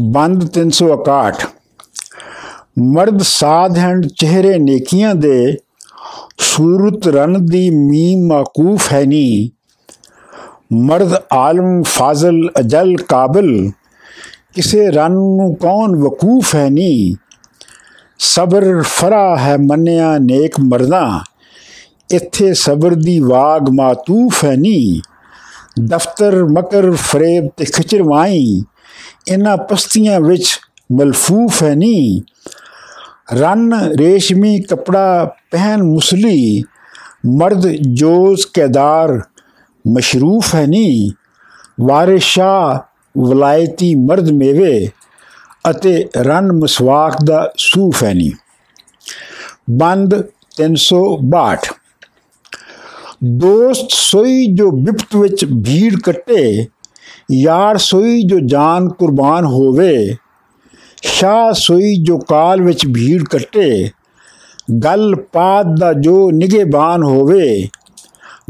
ਬੰਦ 361 ਮਰਦ ਸਾਧ ਹਨ ਚਿਹਰੇ ਨੇਕੀਆਂ ਦੇ ਸੂਰਤ ਰਨ ਦੀ ਮੀਮ ਮਾਕੂਫ ਹੈ ਨੀ। ਮਰਦ ਆਲਮ ਫਾਜ਼ਲ ਅਜਲ ਕਾਬਲ, ਕਿਸੇ ਰਨ ਨੂੰ ਕੌਣ ਵਕੂਫ ਹੈ ਨੀ। ਸਬਰ ਫਰਾ ਹੈ ਮੰਨਿਆ ਨੇਕ ਮਰਦਾਂ, ਇੱਥੇ ਸਬਰ ਦੀ ਵਾਗ ਮਾਤੂਫ ਹੈ ਨੀ। ਦਫਤਰ ਮਕਰ ਫਰੇਬ ਤੇ ਖਿਚਰਵਾਈ ਇਹਨਾਂ ਪਸਤੀਆਂ ਵਿੱਚ ਮਲਫੂਫ ਹੈ ਨੀ। ਰਨ ਰੇਸ਼ਮੀ ਕਪੜਾ ਪਹਿਨ ਮੁਸਲੀ, ਮਰਦ ਜੋਜ਼ ਕੇਦਾਰ ਮਸ਼ਰੂਫ ਹੈ ਨੀ। ਵਾਰਿਸ ਸ਼ਾਹ ਵਲਾਇਤੀ ਮਰਦ ਮੇਵੇ ਅਤੇ ਰਨ ਮਸਵਾਕ ਦਾ ਸੂਫ ਹੈ ਨੀ। ਬੰਦ 362 ਦੋਸਤ ਸੋਈ ਜੋ ਬਿਪਤ ਵਿੱਚ ਭੀੜ ਕੱਟੇ ਯਾਰ ਸੋਈ ਜੋ ਜਾਨ ਕੁਰਬਾਨ ਹੋਵੇ, ਸ਼ਾਹ ਸੋਈ ਜੋ ਕਾਲ ਵਿੱਚ ਭੀੜ ਕੱਟੇ, ਗੱਲ ਪਾਦ ਦਾ ਜੋ ਨਿਗੇਬਾਨ ਹੋਵੇ,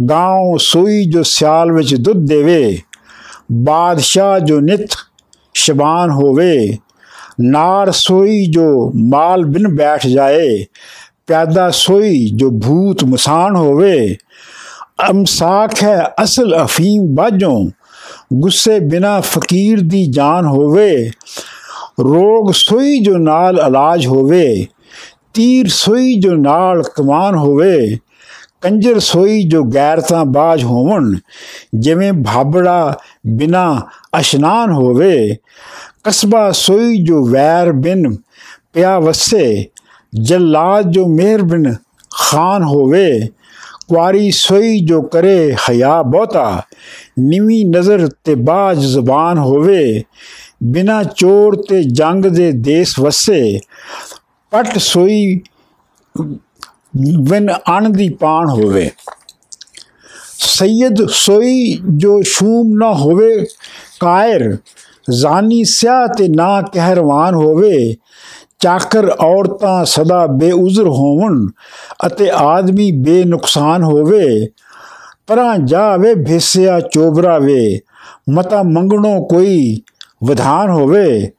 ਗਾਉ ਸੋਈ ਜੋ ਸਿਆਲ ਵਿੱਚ ਦੁੱਧ ਦੇਵੇ, ਬਾਦਸ਼ਾਹ ਜੋ ਨਿਤ ਸ਼ਬਾਨ ਹੋਵੇ, ਨਾਰ ਸੋਈ ਜੋ ਮਾਲ ਬਿਨ ਬੈਠ ਜਾਏ ਪਿਆਦਾ ਸੋਈ ਜੋ ਭੂਤ ਮਸਾਨ ਹੋਵੇ ਅਮਸਾਕ ਹੈ ਅਸਲ ਅਫੀਮ ਬਾਜੋਂ ਗੁੱਸੇ ਬਿਨਾ ਫਕੀਰ ਦੀ ਜਾਨ ਹੋਵੇ, ਰੋਗ ਸੋਈ ਜੋ ਨਾਲ ਇਲਾਜ ਹੋਵੇ, ਤੀਰ ਸੋਈ ਜੋ ਨਾਲ ਕਮਾਨ ਹੋਵੇ, ਕੰਜਰ ਸੋਈ ਜੋ ਗੈਰਤਾਂ ਬਾਜ ਹੋਵਣ, ਜਿਵੇਂ ਭਾਬੜਾ ਬਿਨਾ ਅਸ਼ਨਾਨ ਹੋਵੇ, ਕਸਬਾ ਸੋਈ ਜੋ ਵੈਰ ਬਿਨ ਪਿਆ ਵਸੇ, ਜਲਾਦ ਜੋ ਮਿਹਰ ਬਿਨ ਖਾਨ ਹੋਵੇ ਕੁਆਰੀ ਸੋਈ ਜੋ ਕਰੇ ਹਯਾ ਬਹੁਤਾ, ਨਿਵੀ ਨਜ਼ਰ ਤੇ ਬਾਜ ਜ਼ੁਬਾਨ ਹੋਵੇ, ਬਿਨਾ ਚੋਰ ਤੇ ਜੰਗ ਦੇ ਦੇਸ ਵਸੇ। ਪਟ ਸੋਈ ਵਨ ਅਣ ਦੀ ਪਾਣ ਹੋਵੇ। ਸੈਦ ਸੋਈ ਜੋ ਸ਼ੂਮ ਨਾ ਹੋਵੇ, ਕਾਇਰ, ਜ਼ਾਨੀ ਸਿਆ ਤੇ ਨਾ ਕਹਿਰਵਾਨ ਹੋਵੇ। ਚਾਕਰ ਔਰਤਾਂ ਸਦਾ ਬੇਉਜ਼ਰ ਹੋਵਣ ਅਤੇ ਆਦਮੀ ਬੇਨੁਕਸਾਨ ਹੋਵੇ, ਪਰਾਂ ਜਾਵੇ, ਭੇਸਿਆ ਚੋਬਰਾ ਵੇ ਮਤਾ ਮੰਗਣੋ ਕੋਈ ਵਿਧਾਨ ਹੋਵੇ,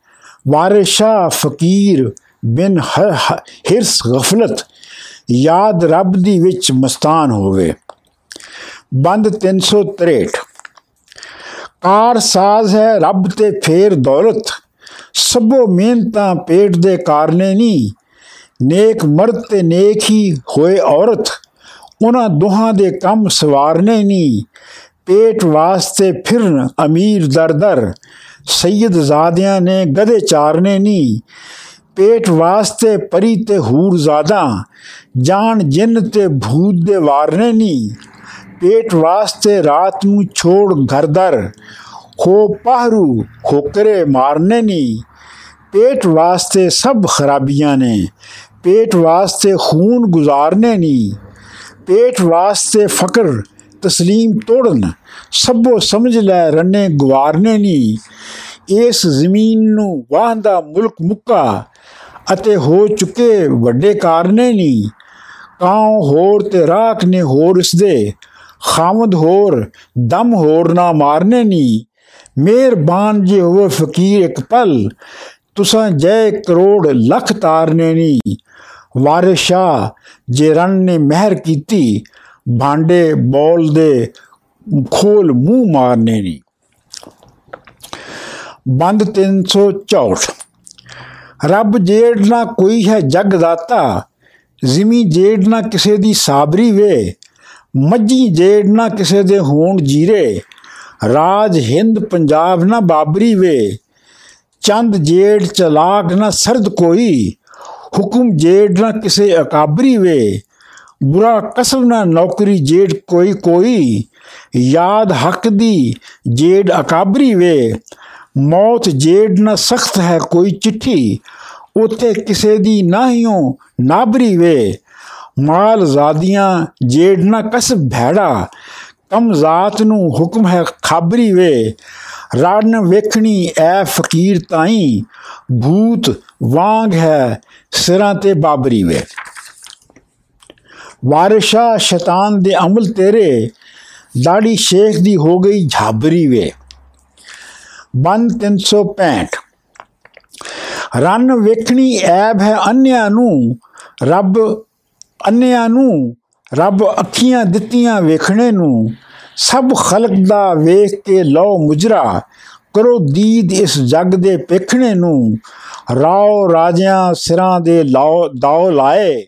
ਵਾਰਿਸ਼ਾ ਫਕੀਰ ਬਿਨ ਹਿਰਸ ਗਫਲਤ, ਯਾਦ ਰੱਬ ਦੀ ਵਿੱਚ ਮਸਤਾਨ ਹੋਵੇ। ਬੰਦ 363 ਕਾਰ ਸਾਜ਼ ਹੈ ਰੱਬ ਤੇ ਫੇਰ ਦੌਲਤ ਸਭੋ ਮਿਹਨਤਾਂ ਪੇਟ ਦੇ ਕਾਰਨੇ ਨਹੀਂ ਨੇਕ ਮਰਦ ਤੇ ਨੇਕ ਹੀ ਹੋਏ ਔਰਤ, ਉਹਨਾਂ ਦੋਹਾਂ ਦੇ ਕੰਮ ਸਵਾਰਨੇ ਨਹੀਂ ਪੇਟ ਵਾਸਤੇ ਫਿਰਨ ਅਮੀਰ ਦਰਦਰ, ਸੈਦ ਜ਼ਾਦਿਆਂ ਨੇ ਗਧੇ ਚਾਰਨੇ ਨਹੀਂ ਪੇਟ ਵਾਸਤੇ ਪਰੀ ਤੇ ਹੂਰ ਜ਼ਾਦਾ, ਜਾਨ ਜਿੰਨ ਤੇ ਭੂਤ ਦੇ ਵਾਰਨੇ ਨਹੀਂ ਪੇਟ ਵਾਸਤੇ ਰਾਤ ਨੂੰ ਛੋੜ ਘਰਦਰ ਹੋ ਪਹਰੂ ਖੋਕਰੇ ਮਾਰਨੇ ਨਹੀਂ ਪੇਟ ਵਾਸਤੇ ਸਭ ਖਰਾਬੀਆਂ ਨੇ। ਪੇਟ ਵਾਸਤੇ ਖੂਨ ਗੁਜ਼ਾਰਨੇ ਨਹੀਂ ਪੇਟ ਵਾਸਤੇ ਫਕਰ, ਤਸਲੀਮ ਤੋੜਨ। ਸਭੋ ਸਮਝ ਲੈ ਰੰਨੇ ਗਵਾਰਨੇ ਨਹੀਂ ਇਸ ਜ਼ਮੀਨ ਨੂੰ ਵਾਹਦਾ ਮੁਲਕ ਮੁੱਕਾ ਅਤੇ ਹੋ ਚੁੱਕੇ ਵੱਡੇ ਕਾਰਨੇ ਨਹੀਂ ਕਾਉ ਹੋਰ ਤੇ ਰਾਖ ਨੇ ਹੋਰ ਇਸ ਦੇ। ਖਾਮਦ ਹੋਰ, ਦਮ ਹੋਰ ਨਾ ਮਾਰਨੇ ਨਹੀਂ ਮਿਹਰਬਾਨ ਜੇ ਹੋਵੇ ਫਕੀਰ ਇੱਕ ਪਲ, ਤੁਸਾਂ ਜੈ ਕਰੋੜ ਲੱਖ ਤਾਰਨੇ ਨਹੀਂ ਵਾਰਿਸ਼ਾ ਜੇ ਰਨ ਨੇ ਮਹਿਰ ਕੀਤੀ, ਭਾਂਡੇ ਬੋਲ ਦੇ ਖੋਲ ਮੂੰਹ ਮਾਰਨੇ ਨਹੀਂ ਬੰਦ 364 ਰੱਬ ਜੇੜ ਨਾ ਕੋਈ ਹੈ ਜਗ ਦਾਤਾ, ਜ਼ਿਮੀ ਜੇੜ ਨਾ ਕਿਸੇ ਦੀ ਸਾਬਰੀ ਵੇ। ਮੱਜੀ ਜੇੜ ਨਾ ਕਿਸੇ ਦੇ ਹੋਣ ਜੀਰੇ। ਰਾਜ ਹਿੰਦ ਪੰਜਾਬ ਨਾ ਬਾਬਰੀ ਵੇ। ਚੰਦ ਜੇੜ ਚਲਾਕ ਨਾ ਸਰਦ ਕੋਈ। ਹੁਕਮ ਜੇੜ ਨਾ ਕਿਸੇ ਅਕਾਬਰੀ ਵੇ। ਬੁਰਾ ਕਸਬ ਨਾ ਨੌਕਰੀ ਜੇੜ ਕੋਈ ਕੋਈ। ਯਾਦ ਹੱਕ ਦੀ ਜੇੜ ਅਕਾਬਰੀ ਵੇ। ਮੌਤ ਜੇੜ ਨਾ ਸਖਤ ਹੈ ਕੋਈ ਚਿੱਠੀ। ਉਤੇ ਕਿਸੇ ਦੀ ਨਾਹੀਓ ਨਾਬਰੀ ਵੇ। ਮਾਲ ਜ਼ਾਦੀਆਂ ਜੇੜ ਨਾ ਕਸਬ ਭੈੜਾ। ਕਮ ਜ਼ਾਤ ਨੂੰ ਹੁਕਮ ਹੈ ਖਾਬਰੀ ਵੇ। ਰਾਣ ਵੇਖਣੀ ਐ ਫਕੀਰ ਤਾਈ। ਭੂਤ ਵਾਂਗ ਹੈ ਸਿਰਾਂ ਤੇ ਬਾਬਰੀ ਵੇ। ਵਾਰਿਸ਼ਾ ਸ਼ੈਤਾਨ ਦੇ ਅਮਲ ਤੇਰੇ। ਦਾੜੀ ਸ਼ੇਖ ਦੀ ਹੋ ਗਈ ਝਾਬਰੀ ਵੇ। ਬੰਦ 365 ਰਨ ਵੇਖਣੀ ਐਬ ਹੈ ਅੰਨਿਆਂ ਨੂੰ। ਰੱਬ ਅੰਨਿਆਂ ਨੂੰ ਰੱਬ ਅੱਖੀਆਂ ਦਿੱਤੀਆਂ ਵੇਖਣੇ ਨੂੰ, ਸਭ ਖਲਕ ਦਾ ਵੇਖ ਕੇ ਲਓ ਮੁਜਰਾ, ਕਰੋ ਦੀਦ ਇਸ ਜਗ ਦੇ ਪੇਖਣੇ ਨੂੰ, ਰਾਓ ਰਾਜਿਆਂ ਸਿਰਾਂ ਦੇ ਲਾਓ, ਦਾਓ ਲਾਏ,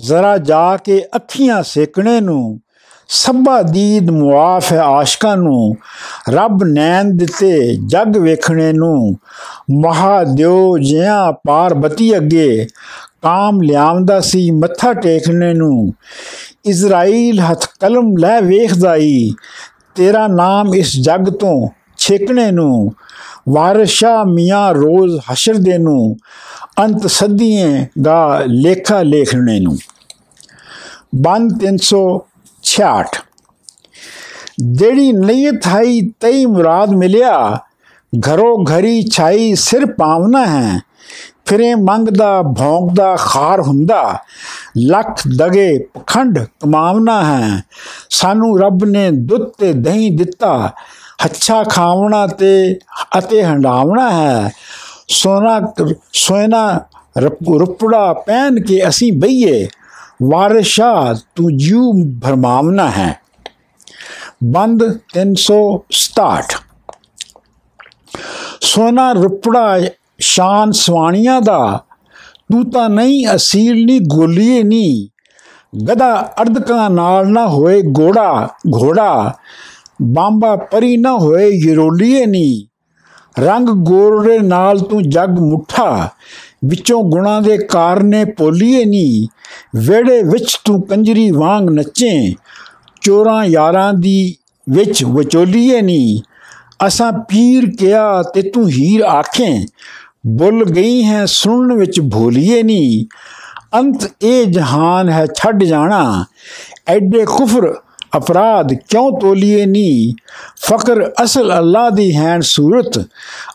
ਜ਼ਰਾ ਜਾ ਕੇ ਅੱਖੀਆਂ ਸੇਕਣੇ ਨੂੰ, ਸਭਾ ਦੀਦ ਮੁਆਫ ਹੈ ਆਸ਼ਕਾਂ ਨੂੰ, ਰੱਬ ਨੈਣ ਦਿੱਤੇ ਜਗ ਵੇਖਣੇ ਨੂੰ ਮਹਾਦੇਵ ਜਿਆਂ ਪਾਰਬਤੀ ਅੱਗੇ, ਕਾਮ ਲਿਆਉਂਦਾ ਸੀ ਮੱਥਾ ਟੇਕਣੇ ਨੂੰ ਇਜ਼ਰਾਈਲ ਹੱਥ ਕਲਮ ਲੈ ਵੇਖਦਾਈ ਤੇਰਾ ਨਾਮ ਇਸ ਜਗ ਤੋਂ ਛੇਕਣੇ ਨੂੰ ਵਾਰਸ਼ਾ ਮੀਆਂ ਰੋਜ਼ ਹਸ਼ਰ ਦੇ ਨੂੰ ਅੰਤ ਸਦੀਆਂ ਦਾ ਲੇਖਾ ਲੇਖਣੇ ਨੂੰ ਬੰਦ 366 ਜਿਹੜੀ ਨੀਅਤ ਹੈ ਤਈ ਮੁਰਾਦ ਮਿਲਿਆ ਘਰੋ ਘਰੀ ਛਾਈ ਸਿਰ ਪਾਵਨਾ ਹੈ ਫਿਰੇ ਮੰਗਦਾ ਭੌਂਕਦਾ ਖਾਰ ਹੁੰਦਾ। ਲੱਖ ਦਗੇ ਪਖੰਡ ਕਮਾਵਣਾ ਹੈ। ਸਾਨੂੰ ਰੱਬ ਨੇ ਦੁੱਧ ਤੇ ਦਹੀਂ ਦਿੱਤਾ। ਅੱਛਾ ਖਾਵਣਾ ਤੇ ਅਤੇ ਹੰਡਾਵਣਾ ਹੈ। ਸੋਨਾ ਸੋਨਾ ਰੁਪੜਾ ਪਹਿਨ ਕੇ ਅਸੀਂ ਬਈਏ। ਵਾਰਸ਼ਾ, ਤੂੰ ਜੂ ਭਰਮਾਵਨਾ ਹੈ। ਬੰਦ 367 ਸੋਨਾ ਰੁਪੜਾ ਸ਼ਾਨ ਸਵਾਣੀਆਂ ਦਾ। ਤੂੰ ਤਾਂ ਨਹੀਂ, ਅਸੀਲ ਨਹੀਂ, ਗੋਲੀਏ ਨਹੀਂ। ਗਦਾ ਅਰਧਕਾਂ ਨਾਲ ਨਾ ਹੋਏ ਗੋੜਾ, ਘੋੜਾ। ਬਾਂਬਾ ਪਰੀ ਨਾ ਹੋਏ ਯਰੋਲੀਏ ਨਹੀਂ। ਰੰਗ ਗੋਰੇ ਨਾਲ ਤੂੰ ਜਗ ਮੁੱਠਾ। ਵਿੱਚੋਂ ਗੁਣਾ ਦੇ ਕਾਰਨੇ ਪੋਲੀਏ ਨਹੀਂ। ਵੇੜੇ ਵਿੱਚ ਤੂੰ ਕੰਜਰੀ ਵਾਂਗ ਨੱਚੇ। ਚੋਰਾਂ ਯਾਰਾਂ ਦੀ ਵਿੱਚ ਵਿਚੋਲੀਏ ਨਹੀਂ। ਅਸਾਂ ਪੀਰ ਕਿਆ ਤੇ ਤੂੰ ਹੀਰ ਆਖੇ। ਬੁੱਲ ਗਈ ਹੈ, ਸੁਣਨ ਵਿੱਚ ਭੋਲੀਏ ਨਹੀਂ। ਅੰਤ ਇਹ ਜਹਾਨ ਹੈ, ਛੱਡ ਜਾਣਾ। ਐਡੇ ਕੁਫਰ ਅਪਰਾਧ ਕਿਉਂ ਤੋਲੀਏ ਨਹੀਂ? ਫਕਰ ਅਸਲ ਅੱਲਾ ਦੀ ਹੈ ਸੂਰਤ,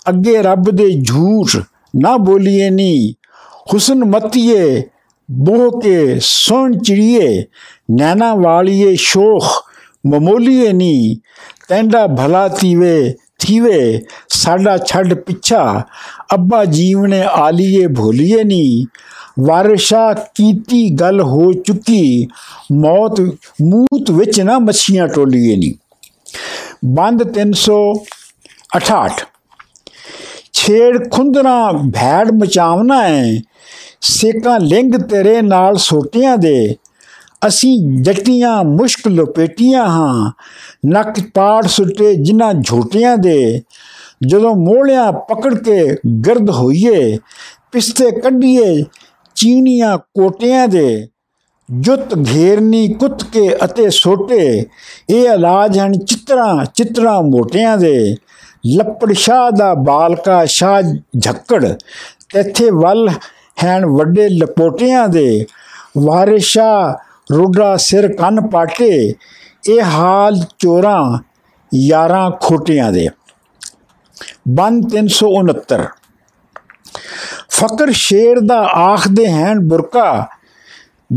ਅੱਗੇ ਰੱਬ ਦੇ ਝੂਠ ਨਾ ਬੋਲੀਏ ਨਹੀਂ। ਹੁਸਨ ਮਤੀਏ ਬੋਹ ਕੇ ਸੋਣ ਚਿੜੀਏ, ਨੈਣਾ ਵਾਲੀਏ ਸ਼ੋਖ ਮਮੋਲੀਏ ਨਹੀਂ। ਤੈਂਡਾ ਭਲਾ ਤੀਵੇ ਥੀਵੇ ਸਾਡਾ ਛੱਡ ਪਿੱਛਾ। ਅੱਬਾ ਜੀਵਨੇ ਆਲੀਏ ਭੋਲੀਏ ਨਹੀਂ ਵਾਰਸ਼ਾ ਕੀਤੀ ਗੱਲ ਹੋ ਚੁੱਕੀ। ਮੌਤ, ਮੂਤ ਵਿੱਚ ਨਾ ਮੱਛੀਆਂ ਟੋਲੀਏ ਨਹੀਂ ਬੰਦ 368 ਛੇੜ ਖੁੰਦਣਾ ਭੈੜ ਮਚਾਵਣਾ ਹੈ ਸੇਕਾਂ ਲਿੰਗ ਤੇਰੇ ਨਾਲ ਸੋਟਿਆਂ ਦੇ। ਅਸੀਂ ਜੱਟੀਆਂ ਮੁਸ਼ਕ ਲਪੇਟੀਆਂ ਹਾਂ। ਨੱਕ ਪਾੜ ਸੁੱਟੇ ਜਿਨ੍ਹਾਂ ਝੋਟਿਆਂ ਦੇ। ਜਦੋਂ ਮੋਹਲਿਆਂ ਪਕੜ ਕੇ ਗਰਦ ਹੋਈਏ, ਪਿਸਤੇ ਕੱਢੀਏ ਚੀਨੀਆਂ ਕੋਟਿਆਂ ਦੇ। ਜੁੱਤ ਘੇਰਨੀ, ਕੁੱਤ ਕੇ ਅਤੇ ਸੋਟੇ, ਇਹ ਇਲਾਜ ਹਨ ਚਿੱਤਰਾਂ ਚਿੱਤਰਾਂ ਮੋਟਿਆਂ ਦੇ। ਲੱਪੜ ਸ਼ਾਹ ਦਾ ਬਾਲਕਾ, ਸ਼ਾਹ ਝੱਕੜ ਇੱਥੇ ਵੱਲ ਹੈਣ ਵੱਡੇ ਲਪੋਟਿਆਂ ਦੇ। ਵਾਰਿਸ਼ਾ ਰੁੱਡਾ ਸਿਰ ਕੰਨ ਪਾਟੇ, ਇਹ ਹਾਲ ਚੋਰਾਂ ਯਾਰਾਂ ਖੋਟਿਆਂ ਦੇ। ਬੰਦ 369 ਫਕਰ ਸ਼ੇਰ ਦਾ ਆਖਦੇ ਹਨ ਬੁਰਕਾ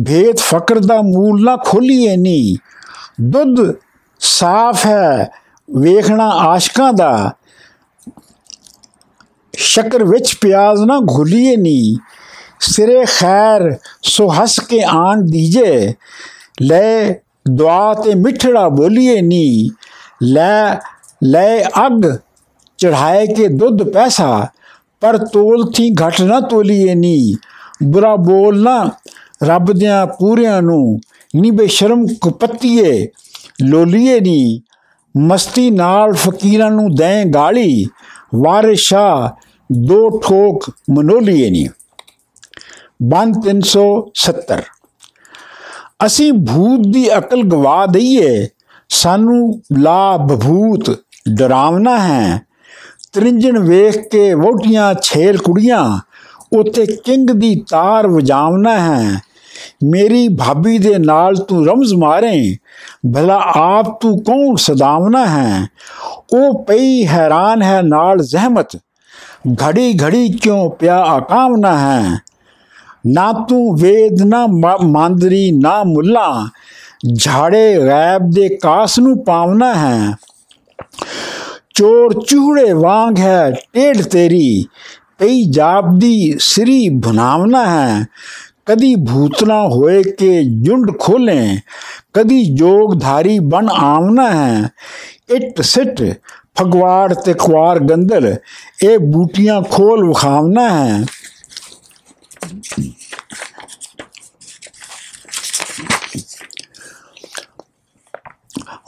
ਭੇਦ ਫਕਰ ਦਾ ਮੂਲ ਨਾ ਖੋਲੀਏ ਨਹੀਂ ਦੁੱਧ ਸਾਫ਼ ਹੈ ਵੇਖਣਾ ਆਸ਼ਕਾਂ ਦਾ, ਸ਼ਕਰ ਵਿੱਚ ਪਿਆਜ਼ ਨਾ ਘੁਲੀਏ ਨਹੀਂ ਸਿਰੇ ਖੈਰ, ਸੋ ਹੱਸ ਕੇ ਆਣ ਦੀਜੇ। ਲੈ ਦੁਆ ਤੇ ਮਿੱਠੜਾ ਬੋਲੀਏ ਨੀ। ਲੈ ਲੈ ਅਗ ਚੜਾਏ ਕੇ ਦੁੱਧ ਪੈਸਾ, ਪਰ ਤੋਲ ਥੀ ਘਟ ਨਾ ਤੋਲੀਏ ਨੀ। ਬੁਰਾ ਬੋਲਣਾ ਰੱਬ ਦਿਆਂ ਪੂਰਿਆਂ ਨੂੰ, ਨੀ ਬੇਸ਼ਰਮ ਕੁਪੱਤੀਏ ਲੋਲੀਏ ਨੀ। ਮਸਤੀ ਨਾਲ ਫਕੀਰਾਂ ਨੂੰ ਦੇਂ ਗਾਲੀ, ਵਾਰਿਸ਼ਾ ਦੋ ਠੋਕ ਮਨੋਲੀਏ ਨਹੀਂ ਬੰਦ 370 ਅਸੀਂ ਭੂਤ ਦੀ ਅਕਲ ਗਵਾ ਦਈਏ, ਸਾਨੂੰ ਲਾ ਬਭੂਤ ਡਰਾਵਨਾ ਹੈ। ਤ੍ਰਿੰਜਣ ਵੇਖ ਕੇ ਵੋਟੀਆਂ ਛੇਲ ਕੁੜੀਆਂ ਉਤੇ ਕਿੰਗ ਦੀ ਤਾਰ ਵਜਾਵਨਾ ਹੈ। ਮੇਰੀ ਭਾਬੀ ਦੇ ਨਾਲ ਤੂੰ ਰਮਜ਼ ਮਾਰੇ, ਭਲਾ ਆਪ ਤੂੰ ਕੌਣ ਸਦਾਵਨਾ ਹੈ? ਉਹ ਪਈ ਹੈਰਾਨ ਹੈ ਨਾਲ ਜ਼ਹਿਮਤ ਘੜੀ ਘੜੀ ਕਿਉਂ ਪਿਆ ਆਕਾਮਨਾ ਹੈ? ਨਾ ਤੂੰ ਵੇਦ, ਨਾ ਮੰਦਰੀ, ਨਾ ਮੁੱਲਾ। ਝਾੜੇ ਗੈਬ ਦੇ ਕਾਸ ਨੂੰ ਪਾਵਨਾ ਹੈ। ਚੋਰ ਚੂੜੇ ਵਾਂਗ ਹੈ ਟੇੜ ਤੇਰੀ। ਪਈ ਜਾਪਦੀ ਸ੍ਰੀ ਭਨਾਵਨਾ ਹੈ। ਕਦੀ ਭੂਤਨਾ ਹੋਏ ਕੇ ਜੁੰਡ ਖੋਲੇ। ਕਦੀ ਜੋਗਧਾਰੀ ਬਣ ਆਵਨਾ ਹੈ। ਇਟ ਸਿਟ, ਫਗਵਾੜ ਤੇ ਖਵਾਰ ਗੰਦਲ, ਇਹ ਬੂਟੀਆਂ ਖੋਲ ਵਿਖਾਵਨਾ ਹੈ।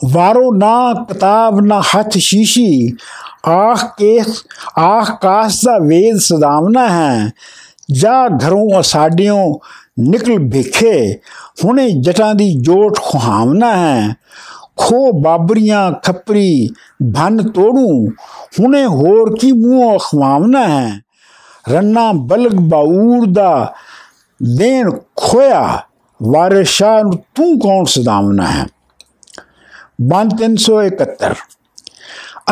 ਵਾਰੋ ਨਾ ਕਿਤਾਬ ਨਾ ਹੱਥ ਸ਼ੀਸ਼ੀ ਆਖ ਕੇ ਆਖ ਕਾਸ ਦਾ ਵੇਦ ਸਦਾਵਨਾ ਹੈ ਜਾ ਘਰੋਂ ਸਾਡਿਓ ਨਿਕਲ ਭਿਖੇ ਹੁਣੇ ਜਟਾਂ ਦੀ ਜੋਟ ਖੁਹਾਵਨਾ ਹੈ ਖੋ ਬਾਬਰੀਆਂ ਖੱਪਰੀ ਭਨ ਤੋੜੂ ਹੁਣੇ ਹੋਰ ਕੀ ਮੂੰਹ ਖਵਾਵਨਾ ਹੈ ਰੰਨਾ ਬਲਗ ਬਾਊਰ ਦਾ ਦੇਣ ਖੋਇਆ। ਵਾਰਿਸ਼ਾ ਨੂੰ ਤੂੰ ਕੌਣ ਸਦਾਵਨਾ ਹੈ? ਬੰਦ 371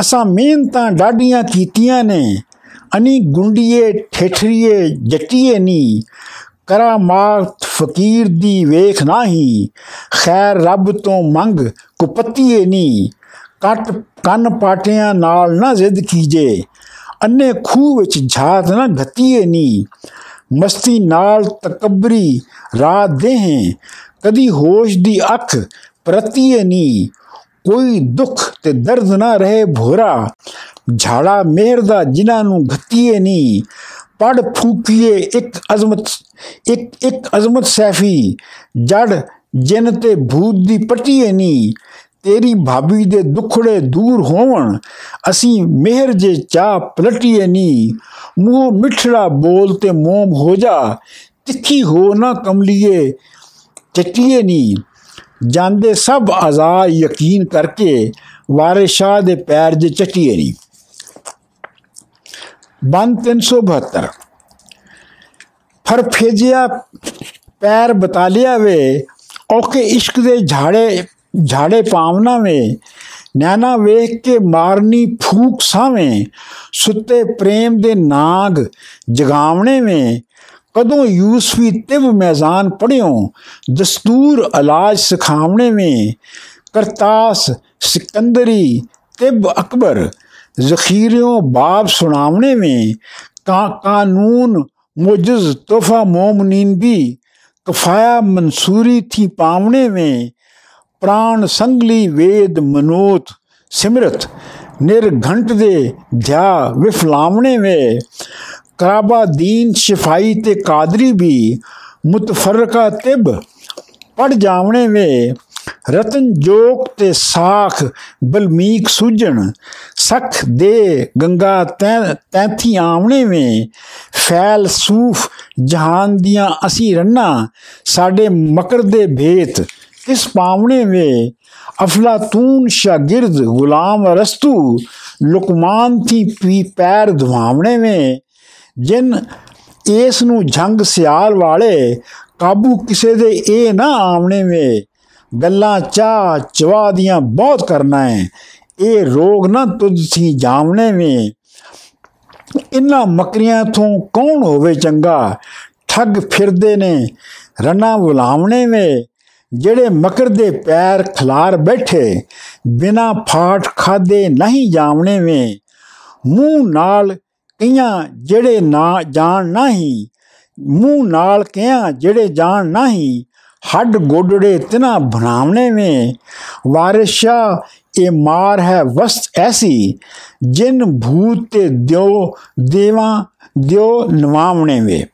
ਅਸਾਂ ਮਿਹਨਤਾਂ ਡਾਡੀਆਂ ਕੀਤੀਆਂ ਨੇ, ਅਨੀ ਗੁੰਡੀਏ, ਠੇਠਰੀਏ, ਜੱਟੀਏ ਨੀ। ਕਰਾਮਾਤ ਫਕੀਰ ਦੀ ਵੇਖ ਨਹੀਂ, ਖੈਰ ਰੱਬ ਤੋਂ ਮੰਗ ਕੁਪਤੀਏ ਨੀ। ਕੱਟ ਕੰਨ ਪਾਟਿਆਂ ਨਾਲ ਨਾ ਜ਼ਿੱਦ ਕੀਜੇ। ਅੰਨੇ ਖੂਹ ਵਿੱਚ ਝਾਤ ਨਾ ਘਤੀਏ ਨੀ। ਮਸਤੀ ਨਾਲ ਤਕਬਰੀ ਰਾਤ ਦੇਹ। ਕਦੀ ਹੋਸ਼ ਦੀ ਅੱਖ ਪ੍ਰਤੀਏ ਨੀ। ਕੋਈ ਦੁੱਖ ਤੇ ਦਰਦ ਨਾ ਰਹੇ ਭੋਰਾ। ਝਾੜਾ ਮਿਹਰ ਦਾ ਜਿਨ੍ਹਾਂ ਨੂੰ ਘਤੀਏ ਨਹੀਂ ਪੜ ਫੂਕੀਏ ਇੱਕ ਅਜ਼ਮਤ, ਇੱਕ ਇੱਕ ਅਜ਼ਮਤ ਸੈਫੀ। ਜੜ ਜਿਨ ਤੇ ਭੂਤ ਦੀ ਪਟੀਏ ਨਹੀਂ ਤੇਰੀ ਭਾਬੀ ਦੇ ਦੁਖੜੇ ਦੂਰ ਹੋਵਣ ਅਸੀਂ ਮਿਹਰ ਜੇ ਚਾਹ ਪਲਟੀਏ ਨਹੀਂ ਮੂੰਹ ਮਿੱਠੜਾ ਬੋਲ ਤੇ ਮੋਮ ਹੋ ਜਾ ਤਿੱਖੀ ਹੋ ਨਾ ਕਮਲੀਏ ਚਟੀਏ ਨਹੀਂ ਜਾਂਦੇ ਸਭ ਅਜ਼ਾ ਯਕੀਨ ਕਰਕੇ ਵਾਰਿਸ ਸ਼ਾਹ ਦੇ ਪੈਰ ਜੇ ਚਟੀਏ ਨਹੀਂ ਬੰਦ 372 ਫਰ ਫੇਜਿਆ ਪੈਰ ਬਤਾ ਲਿਆ ਵੇ ਔਕੇ ਇਸ਼ਕ ਦੇ ਝਾੜੇ ਝਾੜੇ جھاڑے پاونا میں نینا ویخ کے مارنی پھوک ساویں ستے پریم دے ناگ جگاونے میں کدوں یوسفی طب میزان پڑھوں دستور علاج سکھاونے میں کرتاس سکندری طب اکبر ذخیروں باب سناونے میں قانون مجز تحفہ مومنین بھی کفایا منصوری تھی پاونے میں ਪ੍ਰਾਣ ਸੰਗਲੀ ਵੇਦ ਮਨੋਤ ਸਿਮਰਤ, ਨਿਰਘੰਟ ਦੇ ਧਿਆ ਵਿਫਲਾਵਣੇ ਵੇ। ਕਰਾਬਾ ਦੀਨ ਸ਼ਿਫਾਈ ਤੇ ਕਾਦਰੀ ਵੀ ਮੁਤਫਰਕਾ ਤਿਬ ਪੜ ਜਾਵਣੇ ਵੇ। ਰਤਨ ਜੋਗ ਤੇ ਸਾਖ ਬਲਮੀਕ ਸੂਜਣ, ਸਖ ਦੇ ਗੰਗਾ ਤੈਂਥੀ ਆਵਣੇ ਵੇ। ਫੈਲ ਸੂਫ ਜਹਾਨ ਦੀਆਂ ਅਸੀਂ ਰੰਨਾ, ਸਾਡੇ ਮਕਰ ਦੇ ਭੇਤ ਕਿਸ ਪਾਵਣੇ ਵੇ ਅਫਲਾਤੂਨ ਸ਼ਾਗਿਰਦ ਗੁਲਾਮ ਰਸਤੂ ਲੁਕਮਾਨ ਥੀ ਪੀ ਪੈਰ ਧਵਾਵਣੇ ਵੇ, ਜਿਨ ਇਸ ਨੂੰ ਜੰਗ ਸਿਆਲ ਵਾਲੇ ਕਾਬੂ ਕਿਸੇ ਦੇ ਇਹ ਨਾ ਆਵਣੇ ਵੇ, ਗੱਲਾਂ ਚਾ ਚਵਾ ਦੀਆਂ ਬਹੁਤ ਕਰਨਾ ਹੈ, ਇਹ ਰੋਗ ਨਾ ਤੁਝ ਸੀ ਜਾਵਣੇ ਵੇ। ਇਨ੍ਹਾਂ ਮਕਰੀਆਂ ਤੋਂ ਕੌਣ ਹੋਵੇ ਚੰਗਾ? ਠੱਗ ਫਿਰਦੇ ਨੇ ਰਨਾ ਬੁਲਾਵਣੇ ਵੇ। ਜਿਹੜੇ ਮਕਰ ਦੇ ਪੈਰ ਖਲਾਰ ਬੈਠੇ, ਬਿਨਾ ਫਾਟ ਖਾਦੇ ਨਹੀਂ ਜਾਵਣੇ ਵੇ। ਮੂੰਹ ਨਾਲ ਕਈਆਂ ਜਿਹੜੇ ਨਾ ਜਾਣ ਨਹੀਂ, ਮੂੰਹ ਨਾਲ ਕਿਆਂ ਜਿਹੜੇ ਜਾਣ ਨਹੀਂ, ਹੱਡ ਗੋਡੜੇ ਤਿਨਾ ਬਣਾਵਣੇ में ਵਾਰਿਸ਼ਾ, ਇਹ ਮਾਰ ਹੈ ਵਸਤ ਐਸੀ, ਜਿਨ ਭੂਤ ਤੇ ਦਿਓ ਦੇਵਾ, ਦਿਓ ਨਵਾਵਣੇ ਵੇ।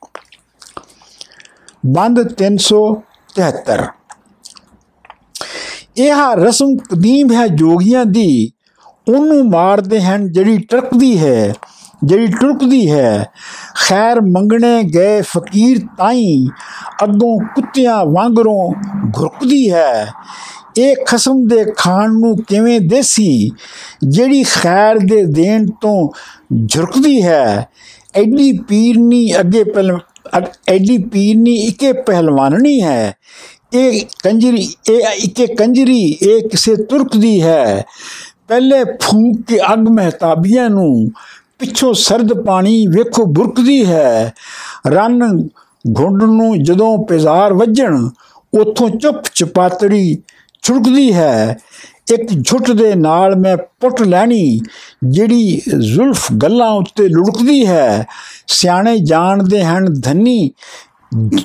ਬੰਦ 373 ਇਹ ਰਸਮ ਕਦੀਮ ਹੈ ਜੋਗੀਆਂ ਦੀ, ਉਹਨੂੰ ਮਾਰਦੇ ਹਨ ਜਿਹੜੀ ਟਰਕਦੀ ਹੈ, ਜਿਹੜੀ ਟੁਰਕਦੀ ਹੈ। ਖੈਰ ਮੰਗਣੇ ਗਏ ਫਕੀਰ ਤਾਈ, ਅੱਗੋਂ ਕੁੱਤਿਆਂ ਵਾਂਗਰੋਂ ਘੁਰਕਦੀ ਹੈ। ਇਹ ਖਸਮ ਦੇ ਖਾਣ ਨੂੰ ਕਿਵੇਂ ਦੇਸੀ, ਜਿਹੜੀ ਖੈਰ ਦੇ ਦੇਣ ਤੋਂ ਝੁਰਕਦੀ ਹੈ। ਐਡੀ ਪੀਰਨੀ ਅੱਗੇ ਪਹਿਲ ਐਡੀ ਪੀਰਨੀ ਇਕੇ ਪਹਿਲਵਾਨਣੀ ਹੈ। ਇਹ ਕੰਜਰੀ, ਇਹ ਇਕੇ ਕੰਜਰੀ, ਇਹ ਕਿਸੇ ਤੁਰਕ ਦੀ ਹੈ। ਪਹਿਲੇ ਫੂਕ ਕੇ ਅੱਗ ਮਹਤਾਬੀਆਂ ਨੂੰ, ਪਿੱਛੋਂ ਸਰਦ ਪਾਣੀ ਵੇਖੋ ਬੁਰਕਦੀ ਹੈ। ਰਨ ਘੁੰਡ ਨੂੰ ਜਦੋਂ ਪਿਜ਼ਾਰ ਵੱਜਣ, ਉਥੋਂ ਚੁੱਪ ਚਪਾਤੜੀ ਛੁੜਕਦੀ ਹੈ। ਇੱਕ ਝੁੱਟ ਦੇ ਨਾਲ ਮੈਂ ਪੁੱਟ ਲੈਣੀ, ਜਿਹੜੀ ਜ਼ੁਲਫ ਗੱਲਾਂ ਉੱਤੇ ਲੁੜਕਦੀ ਹੈ। ਸਿਆਣੇ ਜਾਣਦੇ ਹਨ ਧੰਨੀ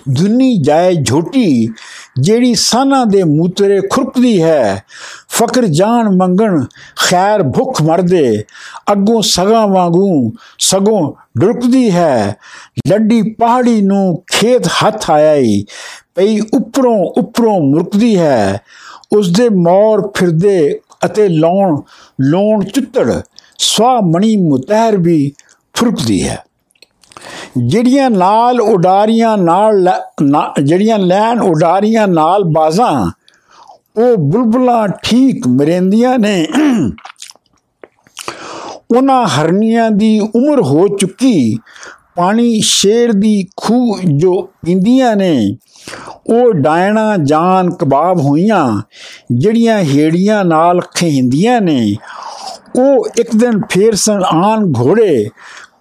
ਦੁਨੀ ਜਾਏ ਝੋਟੀ ਜਿਹੜੀ ਸਾਨਾ ਦੇ ਮੂਤਰੇ ਖੁਰਕਦੀ ਹੈ। ਫਕਰ ਜਾਨ ਮੰਗਣ, ਖੈਰ ਭੁੱਖ ਮਰਦੇ, ਅੱਗੋਂ ਸਗਾ ਵਾਂਗੂ ਸਗੋਂ ਡੁਰਕਦੀ ਹੈ। ਲੱਡੀ ਪਹਾੜੀ ਨੂੰ ਖੇਤ ਹੱਥ ਆਇਆ ਈ ਪਈ ਉੱਪਰੋਂ ਉੱਪਰੋਂ ਮੁਰਕਦੀ ਹੈ। ਉਸ ਦੇ ਮੌਰ ਫਿਰਦੇ ਅਤੇ ਲੌਣ, ਲੋਣ ਚੁੱਤੜ ਸਵਾ ਮਣੀ ਮੁਤਹਿਰ ਵੀ ਫੁਰਕਦੀ ਹੈ। ਜਿਹੜੀਆਂ ਨਾਲ ਉਡਾਰੀਆਂ ਨਾਲ ਜਿਹੜੀਆਂ ਲੈਣ ਉਡਾਰੀਆਂ ਨਾਲ ਬਾਜ਼ਾਂ, ਉਹ ਬੁਲਬੁਲਾਂ ਠੀਕ ਮਰੇਂਦੀਆਂ ਨੇ। ਉਹਨਾਂ ਹਰਨੀਆਂ ਦੀ ਉਮਰ ਹੋ ਚੁੱਕੀ, ਪਾਣੀ ਸ਼ੇਰ ਦੀ ਖੂ ਜੋ ਪੀਂਦੀਆਂ ਨੇ, ਉਹ ਡਾਇਣਾ ਜਾਨ ਕਬਾਬ ਹੋਈਆਂ, ਜਿਹੜੀਆਂ ਹੇੜੀਆਂ ਨਾਲ ਖਹਿੰਦੀਆਂ ਨੇ। ਉਹ ਇੱਕ ਦਿਨ ਫੇਰ ਸਨ ਆਨ ਘੋੜੇ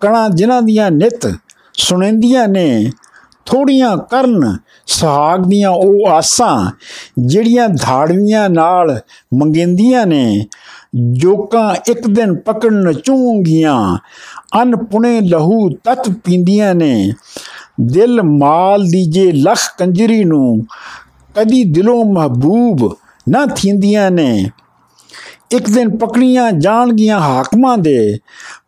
ਕਣਾ ਜਿਨ੍ਹਾਂ ਦੀਆਂ ਨਿਤ ਸੁਣenਦੀਆਂ ਨੇ ਥੋੜੀਆਂ ਕਰਨ ਸੁਹਾਗ ਦੀਆਂ ਉਹ ਆਸਾਂ ਜਿਹੜੀਆਂ ਧਾੜਵੀਆਂ ਨਾਲ ਮੰਗਿੰਦੀਆਂ ਨੇ, ਜੋਕਾਂ ਇੱਕ ਦਿਨ ਪਕੜਨ ਚੂੰਗੀਆਂ ਅਨਪੁਣੇ ਲਹੂ ਤਤ ਪੀਂਦੀਆਂ ਨੇ। ਦਿਲ ਮਾਲ ਦੀ ਜੇ ਲਖ ਕੰਜਰੀ ਨੂੰ ਕਦੀ ਦਿਲੋਂ ਮਹਬੂਬ ਨਾ ਥਿੰਦੀਆਂ ਨੇ। ਇੱਕ ਦਿਨ ਪਕੜੀਆਂ ਜਾਣਗੀਆਂ ਹਾਕਮਾਂ ਦੇ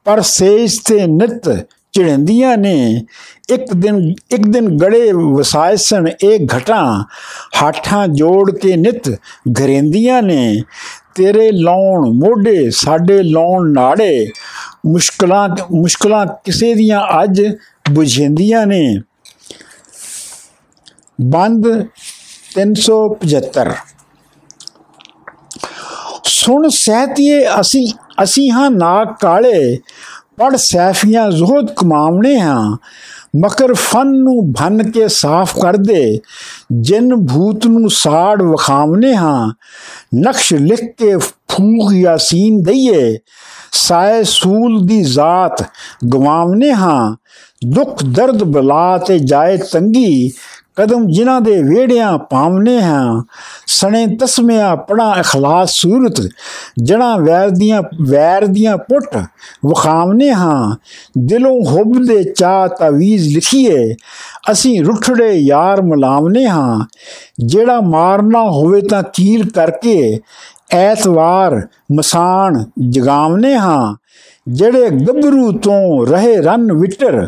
ਪਰ ਸੇਜ ਤੇ ਨਿਤ ਚੜੰਦੀਆਂ ਨੇ। ਇੱਕ ਦਿਨ ਇੱਕ ਦਿਨ ਗੜੇ ਵਸਾਇਸਣ ਇਹ ਘਟਾਂ। ਹਾਠਾਂ ਜੋੜ ਕੇ ਨਿਤ ਘਰੇਂਦੀਆਂ ਨੇ। ਤੇਰੇ ਲਾਉਣ ਮੋਢੇ, ਸਾਡੇ ਲਾਉਣ ਨਾੜੇ। ਮੁਸ਼ਕਲਾਂ ਮੁਸ਼ਕਲਾਂ ਕਿਸੇ ਦੀਆਂ ਅੱਜ ਬੁਝਿੰਦੀਆਂ ਨੇ। ਬੰਦ 375 ਸੁਣ ਸਹਤੀਏ ਅਸੀਂ ਅਸੀਂ ਹਾਂ ਨਾਕ ਕਾਲੇ ਪੜ ਸੈਫੀਆਂ ਜ਼ੁਹਦ ਕਮਾਵਣੇ ਹਾਂ ਮਕਰ ਫਨ ਨੂੰ ਭੰਨ ਕੇ ਸਾਫ਼ ਕਰ ਦੇ ਜਿਨ ਭੂਤ ਨੂੰ ਸਾੜ ਵਖਾਵਨੇ ਹਾਂ ਨਕਸ਼ ਲਿਖ ਕੇ ਫੂਕ ਯਾਸੀਨ ਦਈਏ ਸਾਇ ਸੂਲ ਦੀ ਜ਼ਾਤ ਗਵਾਵਨੇ ਹਾਂ ਦੁੱਖ ਦਰਦ ਬਲਾ ਤੇ ਜਾਏ ਤੰਗੀ ਕਦਮ ਜਿਨ੍ਹਾਂ ਦੇ ਵੇੜਿਆਂ ਪਾਵਨੇ ਹਾਂ, ਸਣੇ ਤਸਮਿਆਂ ਪੜਾ ਇਖਲਾਸ ਸੂਰਤ ਜਣਾ ਵੈਰ ਦੀਆਂ ਵੈਰ ਦੀਆਂ ਪੁੱਟ ਵਖਾਵਨੇ ਹਾਂ। ਦਿਲੋਂ ਹੁਬ ਦੇ ਚਾ ਤਵੀਜ਼ ਲਿਖੀਏ, ਅਸੀਂ ਰੁੱਠੜੇ ਯਾਰ ਮਲਾਵਨੇ ਹਾਂ। ਜਿਹੜਾ ਮਾਰਨਾ ਹੋਵੇ ਤਾਂ ਕੀਲ ਕਰਕੇ ਐਤਵਾਰ ਮਸਾਨ ਜਗਾਵਨੇ ਹਾਂ। ਜਿਹੜੇ ਗੱਭਰੂ ਤੋਂ ਰਹੇ ਰਨ ਵਿਟਰ,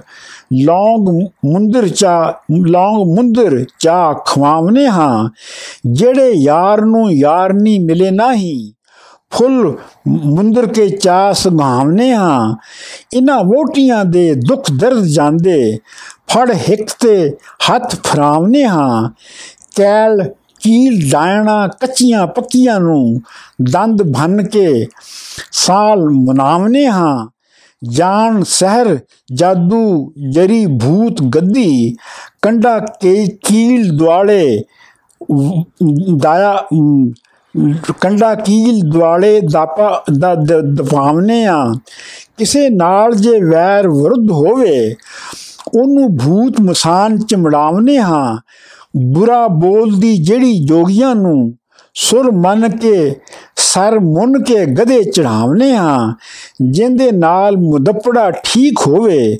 ਲੌਂਗ ਮੁੰਦਰ ਚਾ, ਲੌਂਗ ਮੁੰਦਰ ਚਾ ਖਵਾਵਨੇ ਹਾਂ, ਜਿਹੜੇ ਯਾਰ ਨੂੰ ਯਾਰ ਨਹੀਂ ਮਿਲੇ ਨਹੀਂ, ਫੁੱਲ ਮੁੰਦਰ ਕੇ ਚਾ ਸੰਘਾਵਨੇ ਹਾਂ। ਇਨਾ ਵੋਟੀਆਂ ਦੇ ਦੁੱਖ ਦਰਦ ਜਾਂਦੇ, ਫੜ ਹਿੱਕ ਤੇ ਹੱਥ ਫਰਾਵਨੇ ਹਾਂ। ਕੈਲ ਕੀਲ ਡਾਇਣਾ ਕੱਚੀਆਂ ਪੱਕੀਆਂ ਨੂੰ ਦੰਦ ਭੰਨ ਕੇ ਸਾਲ ਮਨਾਵਨੇ ਹਾਂ। ਜਾਨ ਸਹਿਰ, ਜਾਦੂ, ਜਰੀ ਭੂਤ ਗੱਦੀ, ਕੰਡਾ ਕੇ ਕੀਲ ਦੁਆਲੇ ਦਾਇਆ, ਕੰਡਾ ਕੀਲ ਦੁਆਲੇ ਦਾਪਾ ਦਫਾਵਨੇ ਆ ਕਿਸੇ ਨਾਲ ਜੇ ਵੈਰ ਵਿਰੁੱਧ ਹੋਵੇ, ਉਹਨੂੰ ਭੂਤ ਮਸਾਨ ਚਮੜਾਵਨੇ ਹਾਂ। ਬੁਰਾ ਬੋਲਦੀ ਜਿਹੜੀ ਜੋਗੀਆਂ ਨੂੰ ਸੁਰ ਮੰਨ ਕੇ, ਸਰ ਮੁੰਨ ਕੇ ਗਧੇ ਚੜਾਵਨੇ ਆ, ਜਿੰਦੇ ਨਾਲ ਮੁਦੱਪੜਾ ਠੀਕ ਹੋਵੇ,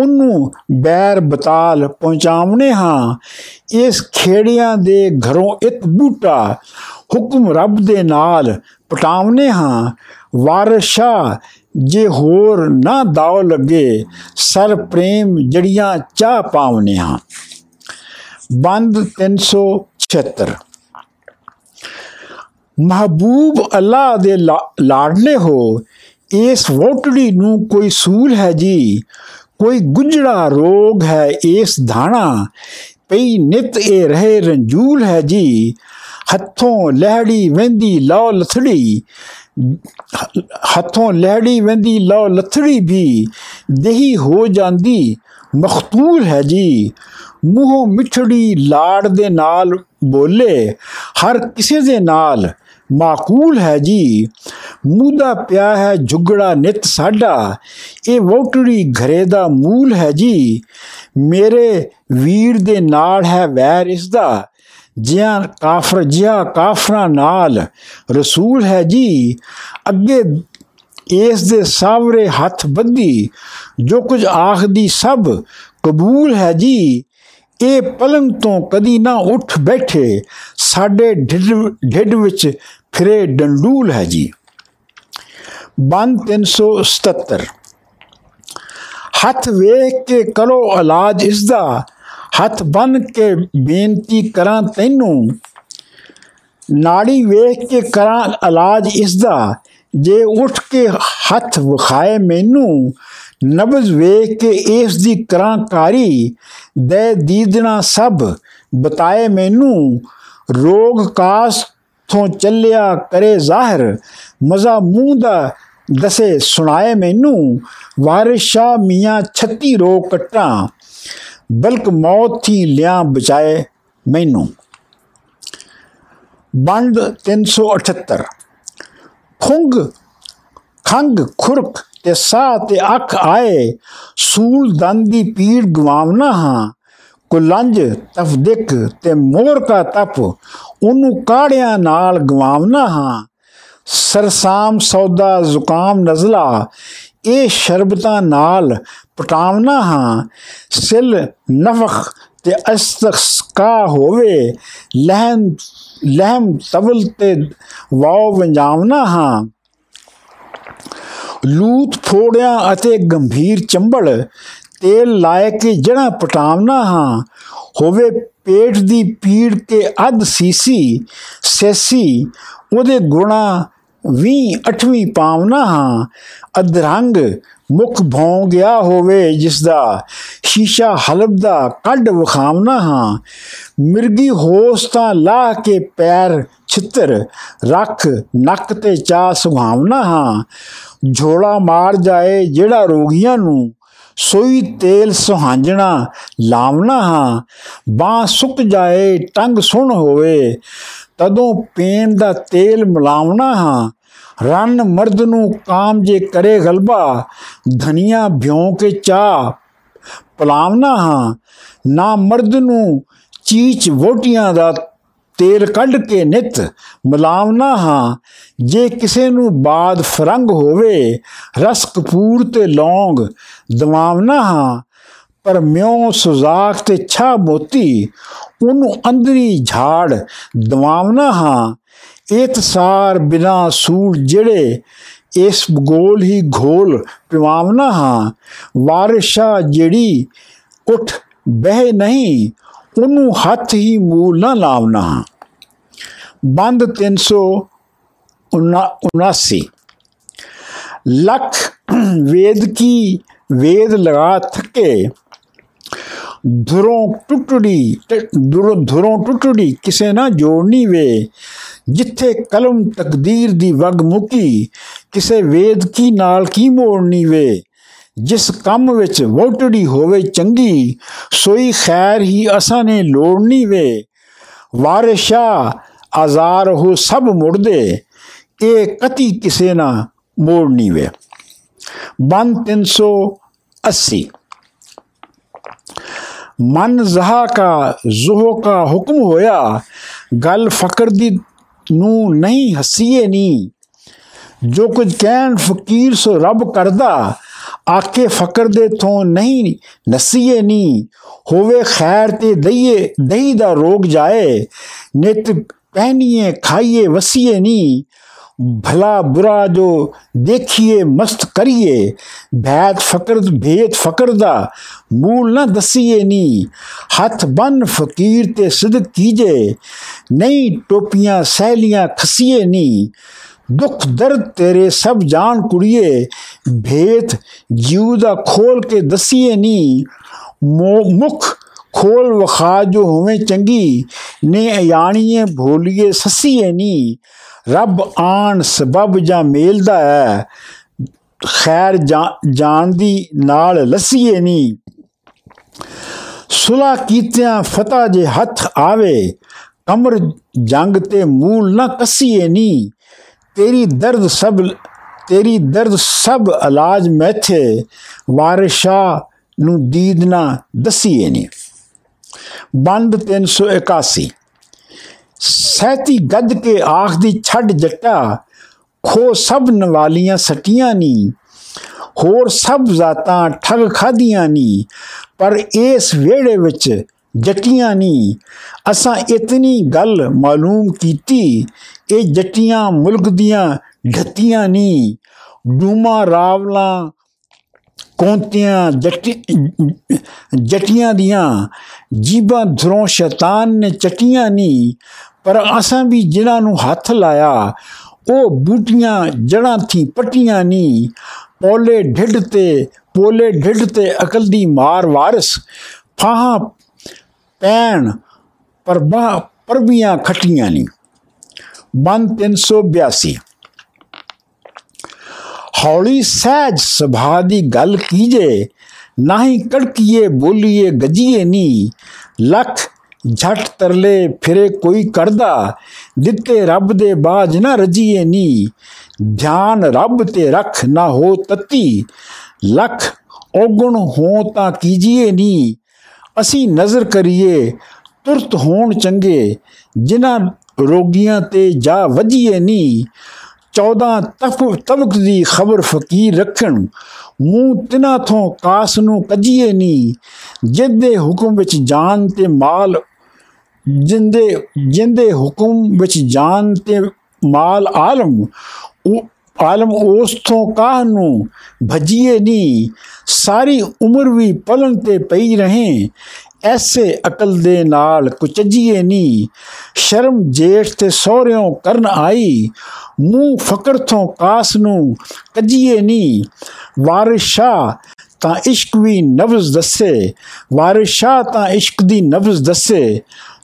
ਉਹਨੂੰ ਬੈਰ ਬਤਾਲ ਪਹੁੰਚਾਵਨੇ ਹਾਂ। ਇਸ ਖੇੜਿਆਂ ਦੇ ਘਰੋਂ ਇੱਕ ਬੂਟਾ ਹੁਕਮ ਰੱਬ ਦੇ ਨਾਲ ਪਟਾਵਨੇ ਹਾਂ। ਵਾਰਸ਼ਾ ਜੇ ਹੋਰ ਨਾ ਦਾਉ ਲੱਗੇ, ਸਰ ਪ੍ਰੇਮ ਜੜੀਆਂ ਚਾਹ ਪਾਵਨੇ ਹਾਂ। ਬੰਦ 376 ਮਹਬੂਬ ਅੱਲਾ ਦੇ ਲਾਡਲੇ ਹੋ, ਇਸ ਵੋਟੜੀ ਨੂੰ ਕੋਈ ਸੂਲ ਹੈ ਜੀ? ਕੋਈ ਗੁੰਝੜਾ ਰੋਗ ਹੈ ਇਸ ਧਾਣਾ? ਪਈ ਨਿਤ ਇਹ ਰਹੇ ਰੰਜੂਲ ਹੈ ਜੀ? ਹੱਥੋਂ ਲਹਿੜੀ ਵੰਦੀ ਲਓ ਲਥੜੀ। ਹੱਥੋਂ ਲਹਿੜੀ ਵੰਦੀ ਲਓ ਲਥੜੀ ਵੀ ਦੇਹੀ ਹੋ ਜਾਂਦੀ। ਮਖਤੂਲ ਹੈ ਜੀ। ਮੂੰਹੋਂ ਮਿੱਠੜੀ ਲਾੜ ਦੇ ਨਾਲ ਬੋਲੇ, ਹਰ ਕਿਸੇ ਦੇ ਨਾਲ, ਮਾਕੂਲ ਹੈ ਜੀ। ਮੂਦਾ ਪਿਆ ਹੈ ਝੁਗੜਾ ਨਿਤ ਸਾਡਾ, ਇਹ ਵੋਟੜੀ ਘਰੇ ਦਾ ਮੂਲ ਹੈ ਜੀ। ਮੇਰੇ ਵੀਰ ਦੇ ਨਾਲ ਹੈ ਵੈਰ ਇਸ ਦਾ ਜਿਆਂ ਕਾਫਰ ਜਿਆ ਕਾਫਰਾਂ ਨਾਲ ਰਸੂਲ ਹੈ ਜੀ। ਅੱਗੇ ਇਸ ਦੇ ਸਾਵਰੇ ਹੱਥ ਬੱਧੀ, ਜੋ ਕੁਝ ਆਖਦੀ ਸਭ ਕਬੂਲ ਹੈ ਜੀ। ਇਹ ਪਲੰਗ ਤੋਂ ਕਦੀ ਨਾ ਉੱਠ ਬੈਠੇ ਸਾਡੇ ਢਿੱਡ ਵਿੱਚ ਫਿਰੇ ਡੰਡੂਲ ਹੈ ਜੀ। ਬੰਦ 377 ਹੱਥ ਵੇਖ ਕੇ ਕਰੋ ਇਲਾਜ ਇਸ ਦਾ ਹੱਥ ਬਨ ਕੇ ਬੇਨਤੀ ਕਰਾਂ ਤੈਨੂੰ। ਨਾੜੀ ਵੇਖ ਕੇ ਕਰਾਂ ਇਲਾਜ ਇਸ ਦਾ ਜੇ ਉੱਠ ਕੇ ਹੱਥ ਵਿਖਾਏ ਮੈਨੂੰ ਨਬਜ਼ ਵੇਖ ਕੇ ਇਸ ਦੀ ਕਰਾਂ ਕਾਰੀ ਦੇ ਦੀਦਣਾ ਸਭ ਬਤਾਏ ਮੈਨੂੰ, ਰੋਗ ਕਾਸ ਤੋਂ ਚੱਲਿਆ ਕਰੇ ਜ਼ਾਹਿਰ, ਮਜ਼ਾ ਮੂੰਹ ਦਾ ਦਸੇ ਸੁਣਾਏ ਮੈਨੂੰ, ਵਾਰਿਸ਼ਾ ਮੀਆਂ 36 ਰੋਗ ਕਟਾਂ, ਬਲਕ ਮੌਤ ਥੀ ਲਿਆ ਬਚਾਏ ਮੈਨੂੰ। ਬੰਦ 378 ਖੁੰਗ, ਖੰਗ ਖੁਰਕ ਤੇ ਸਾਹ ਤੇ ਅੱਖ ਆਏ, ਸੂਲ ਦੰਦ ਦੀ ਪੀੜ ਗਵਾਵਨਾ ਹਾਂ। ਕੁਲੰਜ ਤਫਦਿਕ ਤੇ ਮੋਰ ਕਾ ਤਪ, ਉਹਨੂੰ ਕਾੜਿਆਂ ਨਾਲ ਗਵਾਵਨਾ ਹਾਂ। ਸਰਸਾਮ ਸੌਦਾ ਜ਼ੁਕਾਮ ਨਜ਼ਲਾ, ਇਹ ਸ਼ਰਬਤਾਂ ਨਾਲ ਪਟਾਵਨਾ ਹਾਂ। ਸਿਲ ਨਫਖ ਤੇ ਅਸਤਕਾ ਹੋਵੇ, ਲਹਿਮ ਲਹਿਮ ਤਵਲ ਤੇ ਵਾਉ ਵੰਜਾਵਨਾ ਹਾਂ। ਲੂਤ, ਫੋੜਿਆਂ ਅਤੇ ਗੰਭੀਰ ਚੰਬਲ ਤੇਲ ਲਾਇ ਕੇ ਜੜਾ ਪਟਾਵਨਾ ਹਾਂ। ਹੋਵੇ ਪੇਟ ਦੀ ਪੀੜ ਕੇ ਅਧ ਸੀਸੀ, ਸੈਸੀ, ਉਹਦੇ ਗੁਣਾ 20 8ਵੀਂ ਪਾਵਨਾ ਹਾਂ। ਅਧਰੰਗ ਮੁਖ ਭੌਂ ਗਿਆ ਹੋਵੇ ਜਿਸ ਦਾ ਸ਼ੀਸ਼ਾ ਹਲਬ ਦਾ ਕੱਢ ਵਖਾਵਨਾ ਹਾਂ। ਮਿਰਗੀ ਹੋਸ ਤਾਂ ਲਾਹ ਕੇ ਪੈਰ ਛਿੱਤਰ ਰੱਖ ਨੱਕ ਤੇ ਚਾ ਸੁਭਾਵਨਾ ਹਾਂ। ਝੋਲਾ ਮਾਰ ਜਾਏ ਜਿਹੜਾ ਰੋਗੀਆਂ ਨੂੰ ਸੋਈ ਤੇਲ ਸੁਹਾਂਜਣਾ ਲਾਵਣਾ ਹਾਂ। ਬਾਹ ਸੁੱਕ ਜਾਏ ਟੰਗ ਸੁਣ ਹੋਵੇ ਤਦੋਂ ਪੇਨ ਦਾ ਤੇਲ ਮਲਾਵਣਾ ਹਾਂ। ਰਨ ਮਰਦ ਨੂੰ ਕਾਮ ਜੇ ਕਰੇ ਗਲਬਾ, ਧਨੀਆ ਭਿਉਂ ਕੇ ਚਾ ਪਲਾਵਨਾ ਹਾਂ, ਨਾ ਮਰਦ ਨੂੰ ਚੀਚ ਵੋਟੀਆਂ ਦਾ ਤੇਲ ਕੱਢ ਕੇ ਨਿਤ। ਮਲਾਵਨਾ ਹਾਂ, ਜੇ ਕਿਸੇ ਨੂੰ ਬਾਦ ਫਰੰਗ ਹੋਵੇ, ਰਸ ਕਪੂਰ ਤੇ ਲੌਂਗ। ਦਵਾਵਨਾ ਹਾਂ ਪਰ ਮਿਉ ਸੁਜ਼ਾਕ ਤੇ ਛਾ ਮੋਤੀ, ਉਹਨੂੰ ਅੰਦਰੀ ਝਾੜ ਦਵਾਵਨਾ ਹਾਂ। ਇਤਸਾਰ ਬਿਨਾ ਸੂਲ ਜਿਹੜੇ, ਇਸ ਗੋਲ ਹੀ ਘੋਲ ਪਿਵਾਵਨਾ ਹਾਂ। ਵਾਰਿਸ਼ਾ ਜਿਹੜੀ ਉਠ ਬਹਿ ਨਹੀਂ, ਉਹਨੂੰ ਹੱਥ ਹੀ ਮੂਲ ਨਾ ਲਾਵਨਾ ਬੰਦ 379 ਲੱਖ, ਵੇਦ ਕੀ ਵੇਦ ਲਗਾ ਥਕੇ ਧੁਰੋਂ ਟੁੱਟੜੀ ਧੁਰੋਂ ਧੁਰੋਂ ਟੁੱਟੜੀ ਕਿਸੇ ਨਾ ਜੋੜਨੀ ਵੇ। ਜਿੱਥੇ ਕਲਮ ਤਕਦੀਰ ਦੀ ਵਗ ਮੁਕੀ, ਕਿਸੇ ਵੇਦ ਕੀ ਨਾਲ ਕੀ ਮੋੜਨੀ ਵੇ। ਜਿਸ ਕੰਮ ਵਿੱਚ ਵੋਟੜੀ ਹੋਵੇ ਚੰਗੀ, ਸੋਈ ਖੈਰ ਹੀ ਅਸਾਂ ਨੇ ਲੋੜਨੀ ਵੇ। ਵਾਰਿਸ਼ਾ ਆਜ਼ਾਰ ਹੋ ਸਭ ਮੁਰਦੇ ਇਹ ਕਤੀ ਕਿਸੇ ਨਾ ਮੋੜਨੀ ਵੇ। 1380 من زہا کا زہو کا حکم ہویا، گل فقر دی نو نہیں، ہسیے نی جو کچھ کہن فقیر سو رب کردہ آکے فقر دے تو نہیں، نسیے نی ہووے خیر تے دئیے، دہی دا روک جائے، نت پہنیے، کھائیے، وسیے نی ਨਹੀਂ ਭਲਾ ਬੁਰਾ ਜੋ ਦੇਖੀਏ ਮਸਤ ਕਰੀਏ ਭੈਦ ਫਕਰ ਭੇਦ ਫਕਰ ਦਾ ਮੂਲ ਨਾ ਦਸੀਏ ਨੀ ਹੱਥ ਬਨ ਫਕੀਰ ਤੇ ਸਦਕ ਕੀਜੇ ਨਹੀਂ ਟੋਪੀਆਂ ਸਹਿਲੀਆਂ ਖਸੀਏ ਨੀ ਦੁੱਖ ਦਰਦ ਤੇਰੇ ਸਭ ਜਾਣ ਕੁੜੀਏ ਭੇਦ ਜੀਉ ਦਾ ਖੋਲ ਕੇ ਦਸੀਏ ਨੀ ਮੁਖ ਖੋਲ ਵਖਾ ਜੋ ਹੋਵੇ ਚੰਗੀ ਨੇ ਅਯਾਣੀਏ ਭੋਲੀਏ ਸਸੀਏ ਨੀ ਰੱਬ ਆਣ ਸਬਬ ਜਾਂ ਮੇਲਦਾ ਹੈ, ਖੈਰ ਜਾਣ ਦੀ ਨਾਲ ਲਸੀਏ ਨਹੀਂ। ਸੁਲਾ ਕੀਤਿਆਂ ਫਤਾ ਜੇ ਹੱਥ ਆਵੇ, ਕਮਰ ਜੰਗ ਤੇ ਮੂਲ ਨਾ ਕਸੀਏ ਨਹੀਂ। ਤੇਰੀ ਦਰਦ ਸਭ, ਤੇਰੀ ਦਰਦ ਸਭ ਇਲਾਜ ਮੈਥੇ, ਵਾਰਿਸ਼ਾ ਨੂੰ ਦੀਦ ਨਾ ਦਸੀਏ ਨਹੀਂ। ਬੰਦ 381 ਸਹਿਤੀ ਗੱਦ ਕੇ ਆਖਦੀ ਛੱਡ ਜੱਟਾ, ਖੋ ਸਭ ਨਵਾਲੀਆਂ ਸਟੀਆਂ ਨੀ, ਹੋਰ ਸਭ ਜ਼ਾਤਾਂ ਠੱਗ ਖਾਦੀਆਂ ਨੀ, ਪਰ ਇਸ ਵੇੜੇ ਵਿੱਚ ਜੱਟੀਆਂ ਨੀ। ਅਸਾਂ ਇਤਨੀ ਗੱਲ ਮਾਲੂਮ ਕੀਤੀ, ਇਹ ਜੱਟੀਆਂ ਮੁਲਕ ਦੀਆਂ ਢੱਤੀਆਂ ਨੀ। ਡੂਮਾ ਰਾਵਲਾ, ਕੋਂਤੀਆਂ ਜੱਟੀ, ਜੱਟੀਆਂ ਦੀਆਂ, ਜੀਬਾਂ ਧਰੋਂ ਸ਼ੈਤਾਨ ਨੇ ਚਟੀਆਂ ਨਹੀਂ ਪਰ ਅਸਾਂ ਵੀ ਜਿਨ੍ਹਾਂ ਨੂੰ ਹੱਥ ਲਾਇਆ, ਉਹ ਬੂਟੀਆਂ ਜੜਾਂ ਥੀ ਪੱਟੀਆਂ ਨਹੀਂ ਪੋਲੇ ਢਿੱਡ ਤੇ, ਪੋਲੇ ਢਿੱਡ ਤੇ ਅਕਲ ਦੀ ਮਾਰ ਵਾਰਸ। ਫਾਹਾਂ ਪੈਣ ਪਰ ਪਰਬਾ ਪਰਬੀਆਂ ਖਟੀਆਂ ਨਹੀਂ ਬੰਦ 382 ਹੌਲੀ ਸਹਿਜ ਸੁਭਾ ਦੀ ਗੱਲ ਕੀਜੇ, ਨਹੀਂ ਕੜਕੀਏ ਬੋਲੀਏ ਗਜੀਏ ਨਹੀਂ ਲੱਖ ਝਟ ਤਰਲੇ ਫਿਰੇ ਕੋਈ ਕਰਦਾ, ਦਿੱਤੇ ਰੱਬ ਦੇ ਬਾਜ ਨਾ ਰਜੀਏ ਨੀ। ਧਿਆਨ ਰੱਬ ਤੇ ਰੱਖ ਨਾ ਹੋ ਤਤੀ, ਲੱਖ ਔਗਣ ਹੋ ਤਾਂ ਕੀਜੀਏ ਨੀ। ਅਸੀਂ ਨਜ਼ਰ ਕਰੀਏ ਤੁਰਤ ਹੋਣ ਚੰਗੇ, ਜਿਨ੍ਹਾਂ ਰੋਗੀਆਂ ਤੇ ਜਾ ਵਜੀਏ ਨੀ। 14 ਤਬਕ ਦੀ ਖਬਰ ਫਕੀਰ ਰੱਖਣ, ਮੂੰਹ ਤਿਨਾ ਥੋਂ ਕਾਸ ਨੂੰ ਕਜੀਏ ਨੀ। ਜਿੱਦੇ ਹੁਕਮ ਵਿੱਚ ਜਾਨ ਤੇ ਮਾਲ ਜਿੰਦੇ ਜਿੰਦੇ ਹੁਕਮ ਵਿੱਚ ਜਾਨ ਤੇ ਮਾਲ ਆਲਮ ਉਹ ਆਲਮ ਉਸ ਤੋਂ ਕਾਹ ਨੂੰ ਭਜੀਏ ਨਹੀਂ ਸਾਰੀ ਉਮਰ ਵੀ ਪਲੰਗ ਤੇ ਪਈ ਰਹੇ, ਐਸੇ ਅਕਲ ਦੇ ਨਾਲ ਕੁਚਜੀਏ ਨਹੀਂ ਸ਼ਰਮ ਜੇਠ ਤੇ ਸੋਹਰਿਓਂ ਕਰਨ ਆਈ, ਮੂੰਹ ਫਕਰ ਤੋਂ ਕਾਸ ਨੂੰ ਕੱਜੀਏ ਨਹੀਂ ਵਾਰਿਸ਼ਾ ਤਾਂ ਇਸ਼ਕ ਵੀ ਨਵਜ਼ ਦੱਸੇ, ਵਾਰਿਸ਼ਾ ਤਾਂ ਇਸ਼ਕ ਦੀ ਨਵਜ਼ ਦੱਸੇ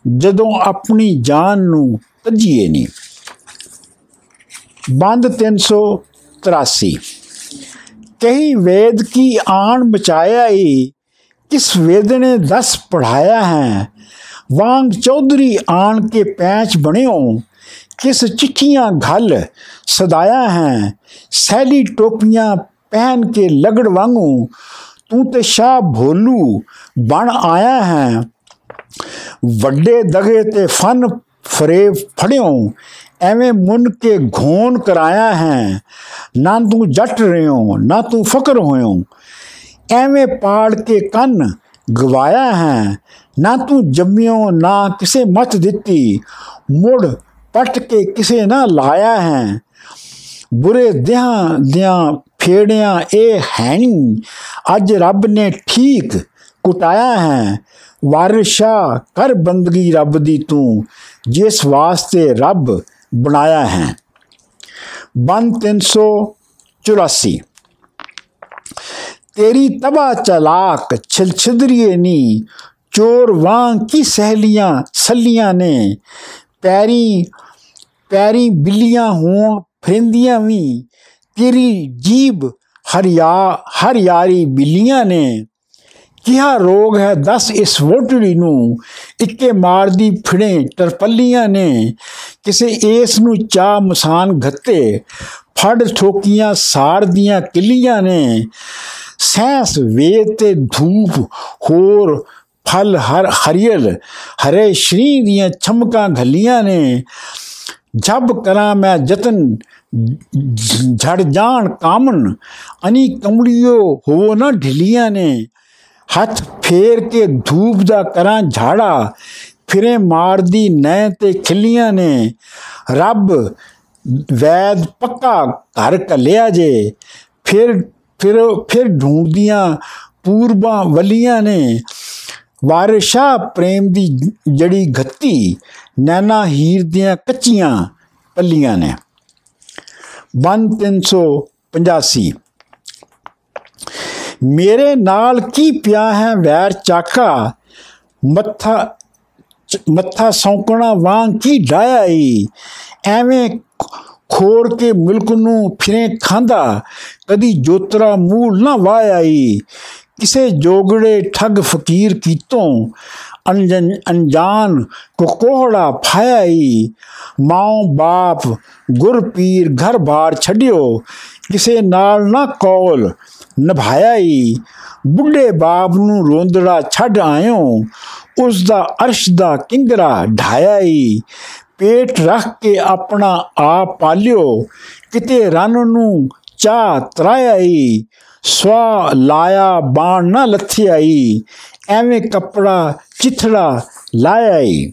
ਜਦੋਂ ਆਪਣੀ ਜਾਨ ਨੂੰ ਤਜੀਏ ਨਹੀਂ। ਬੰਦ 383 ਕਹੀ ਵੇਦ ਕੀ ਆਣ ਬਚਾਇਆ ਈ ਕਿਸ ਵੇਦ ਨੇ ਦਸ ਪੜਾਇਆ ਹੈ। ਵਾਂਗ ਚੌਧਰੀ ਆਣ ਕੇ ਪੈਂਚ ਬਣਿਓ, ਕਿਸ ਚਿੱਠੀਆਂ ਘਲ ਸਦਾਇਆ ਹੈ। ਸੈਲੀ ਟੋਪੀਆਂ ਪਹਿਨ ਕੇ ਲਗੜ ਵਾਂਗੂ ਤੂੰ ਤੇ ਸ਼ਾ ਭੋਲੂ ਬਣ ਆਇਆ ਹੈ। ਵੱਡੇ ਦਗੇ ਤੇ ਫਨ ਫਰੇ ਫੜਿਓ, ਐਵੇਂ ਮੁੰਨ ਕੇ ਘੋਣ ਕਰਾਇਆ ਹੈ। ਨਾ ਤੂੰ ਜੱਟ ਰਿਓ, ਨਾ ਤੂੰ ਫਕਰ ਹੋਇਓ। ਐਵੇਂ ਪਾੜ ਕੇ ਕੰਨ ਗਵਾਇਆ ਹੈ। ਨਾ ਤੂੰ ਜੰਮਿਓ, ਨਾ ਕਿਸੇ ਮਤ ਦਿੱਤੀ। ਮੁੜ ਪਟ ਕੇ ਕਿਸੇ ਨਾ ਲਾਇਆ ਹੈ। ਬੁਰੇ ਦਿਆਂ ਦਿਆਂ ਫੇੜਿਆਂ ਇਹ ਹੈ ਨਹੀਂ ਅੱਜ ਰੱਬ ਨੇ ਠੀਕ ਕੁਟਾਇਆ ਹੈ। ਵਾਰਿਸ਼ਾ ਕਰ ਬੰਦਗੀ ਰੱਬ ਦੀ ਤੂੰ, ਜਿਸ ਵਾਸਤੇ ਰੱਬ ਬਣਾਇਆ ਹੈ। ਬਨ 384 ਤੇਰੀ ਤਬਾ ਚਲਾਕ ਛਿਲਛਿਦਰੀਏ ਨੀ, ਚੋਰ ਵਾਂ ਕੀ ਸਹਲੀਆਂ ਸੱਲੀਆਂ ਨੇ। ਪੈਰੀ ਪੈਰੀ ਬਿੱਲੀਆਂ ਹੋਣ ਫਰਿੰਦੀਆਂ ਵੀ, ਤੇਰੀ ਜੀਬ ਹਰਿਆ, ਹਰਿਆਰੀ ਬਿੱਲੀਆਂ ਨੇ। ਕਿਹਾ ਰੋਗ ਹੈ ਦੱਸ ਇਸ ਵੋਟੜੀ ਨੂੰ ਇੱਕੇ ਮਾਰਦੀ ਫਿੜੇ ਟਰਪੱਲੀਆਂ ਨੇ ਕਿਸੇ ਇਸ ਨੂੰ ਚਾ ਮਸਾਨ ਘੱਤੇ ਫੜ ਠੋਕੀਆਂ ਸਾੜ ਦੀਆਂ ਕਿੱਲੀਆਂ ਨੇ ਸੈਂਸ ਵੇਦ ਤੇ ਧੂਪ ਹੋਰ ਫਲ ਹਰ ਹਰੀਲ ਹਰੇ ਸ਼੍ਰੀ ਦੀਆਂ ਛਮਕਾਂ ਘੱਲੀਆਂ ਨੇ ਜਬ ਕਰਾਂ ਮੈਂ ਜਤਨ ਝੜ ਜਾਣ ਕਾਮਨ ਅਨੀ ਕਮੜਿਓ ਹੋ ਨਾ ਢਿਲੀਆਂ ਨੇ ਹੱਥ ਫੇਰ ਕੇ ਧੂਪ ਦਾ ਕਰਾਂ ਝਾੜਾ, ਫਿਰੇ ਮਾਰਦੀ ਨੈ ਤੇ ਖਿੱਲੀਆਂ ਨੇ। ਰੱਬ ਵੈਦ ਪੱਕਾ ਘਰ ਕੱਲਿਆ ਜੇ, ਫਿਰ ਫਿਰ ਫਿਰ ਢੂੰਡਦੀਆਂ ਪੂਰਬਾਂ ਵਲੀਆਂ ਨੇ। ਵਾਰਿਸ਼ਾ ਪ੍ਰੇਮ ਦੀ ਜੜੀ ਘੱਤੀ, ਨੈਣਾ ਹੀਰ ਦੀਆਂ ਕੱਚੀਆਂ ਪੱਲੀਆਂ ਨੇ। 1385 ਮੇਰੇ ਨਾਲ ਕੀ ਪਿਆ ਹੈ ਵੈਰ ਚਾਕਾ? ਮੱਥਾ ਮੱਥਾ ਸੌਂਕਣਾ ਵਾਂਗ ਕੀ ਡਾਇਆ ਈ? ਐਵੇਂ ਖੋਰ ਕੇ ਮੁਲਕ ਨੂੰ ਫਿਰੇ ਖਾਂਦਾ, ਕਦੀ ਜੋਤਰਾ ਮੂਲ ਨਾ ਵਾਇਆ ਈ। ਕਿਸੇ ਜੋਗੜੇ ਠੱਗ ਫਕੀਰ ਕੀਤੋਂ ਅਨਜਨ ਅਨਜਾਨ ਕੋ ਕੋਹੜਾ ਫਾਇਆਈ ਮਾਂ ਬਾਪ ਗੁਰ ਪੀਰ ਘਰ ਬਾਰ ਛੱਡਿਓ, ਕਿਸੇ ਨਾਲ ਨਾ ਕੌਲ ਨਿਭਾਇਆਈ ਬੁੱਢੇ ਬਾਪ ਨੂੰ ਰੋਂਦੜਾ ਛੱਡ ਆਇਓ। ਉਸ ਦਾ ਅਰਸ਼ ਦਾ ਕਿੰਗਰਾ ਢਾਇਆਈ ਪੇਟ ਰੱਖ ਕੇ ਆਪਣਾ ਆਪ ਪਾਲਿਓ। ਕਿਤੇ ਰਨ ਨੂੰ ਚਾਹ ਤਰਾਈ ਸਵਾ ਲਾਇਆ ਬਾਣ ਨਾ ਲੱਥਿਆਈ ਐਵੇਂ ਕੱਪੜਾ ਚਿਥੜਾ ਲਾਇਆਈ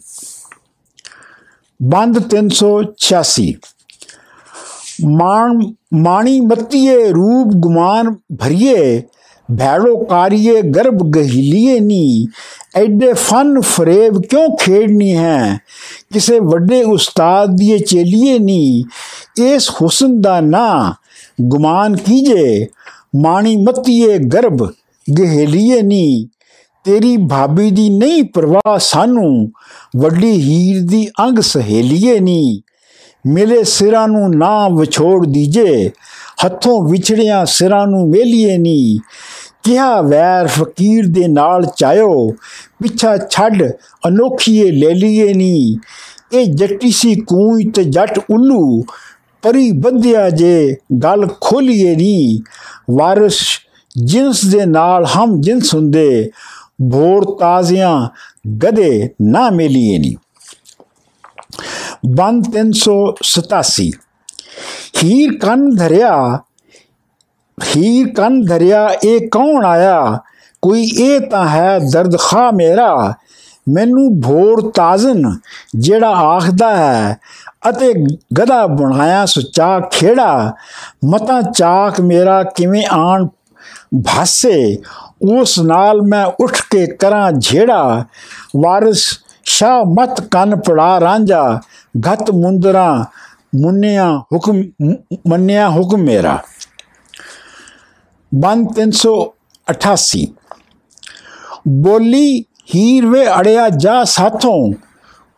ਬੰਦ 386 ਮਾਣ, ਮਾਣੀ ਮਤੀਏ ਰੂਪ ਗੁਮਾਨ ਭਰੀਏ, ਭੈੜੋ ਕਾਰੀਏ, ਗਰਭ ਗਹਿਲੀਏ ਨੀ। ਐਡੇ ਫਨ ਫਰੇਬ ਕਿਉਂ ਖੇਡਣੀ ਹੈ? ਕਿਸੇ ਵੱਡੇ ਉਸਤਾਦ ਦੀ ਚੇਲੀਏ ਨੀ। ਇਸ ਹੁਸਨ ਦਾ ਨਾ ਗੁਮਾਨ ਕੀਜੇ, ਮਾਣੀ ਮਤੀਏ, ਗਰਭ ਗਹਿਲੀਏ ਨੀ। ਤੇਰੀ ਭਾਬੀ ਦੀ ਨਹੀਂ ਪਰਵਾਹ ਸਾਨੂੰ, ਵੱਡੀ ਹੀਰ ਦੀ ਅੰਗ ਸਹੇਲੀਏ ਨੀ। ਮਿਲੇ ਸਿਰਾਂ ਨੂੰ ਨਾ ਵਿਛੋੜ ਦੀਜੇ, ਹੱਥੋਂ ਵਿਛੜਿਆ ਸਿਰਾਂ ਨੂੰ ਮੇਲੀਏ ਨੀ। ਕਿਹਾ ਵੈਰ ਫਕੀਰ ਦੇ ਨਾਲ ਚਾਇਓ, ਪਿੱਛਾ ਛੱਡ ਅਨੋਖੀਏ ਲੈ ਲਈਏ ਨੀ। ਇਹ ਜੱਟੀ ਸੀ ਕੂਈ ਤੇ ਜੱਟ ਉੱਲੂ, ਪਰੀ ਬੰਦਿਆ ਜੇ ਗੱਲ ਖੋਲੀਏ ਨੀ। ਵਾਰਿਸ ਜਿੰਸ ਦੇ ਨਾਲ ਹਮ ਜਿੰਸ ਹੁੰਦੇ, ਭੋਰ ਤਾਜ਼ੀਆਂ ਗਦੇ ਨਾ ਮਿਲੀਏ ਨੀ। ਬੰਦ 387 ਹੀਰ ਕੰਨ ਧਰਿਆ ਹੀਰ ਕੰਨ ਧਰਿਆ ਇਹ ਕੌਣ ਆਇਆ ਕੋਈ ਇਹ ਤਾਂ ਹੈ ਦਰਦ ਖਾ ਮੇਰਾ ਮੈਨੂੰ ਭੋਰ ਤਾਜ਼ਨ ਜਿਹੜਾ ਆਖਦਾ ਹੈ ਅਤੇ ਗਦਾ ਬਣਾਇਆ ਸੁਚਾ ਖੇੜਾ ਮਤਾ ਚਾਕ ਮੇਰਾ ਕਿਵੇਂ ਆਣ ਭਾਸੇ ਉਸ ਨਾਲ ਮੈਂ ਉੱਠ ਕੇ ਕਰਾਂ ਝੇੜਾ ਵਾਰਿਸ ਸ਼ਾ ਮਤ ਕੰਨ ਪੜਾ ਰਾਂਝਾ ਘਤ ਮੁੰਦਰਾ ਮੁੰਨਿਆ ਹੁਕਮ ਮੰਨਿਆ ਹੁਕਮ ਮੇਰਾ। ਬੰਦ 388 ਬੋਲੀ ਹੀਰ ਵੇ ਅੜਿਆ ਜਾ ਸਾਥੋਂ,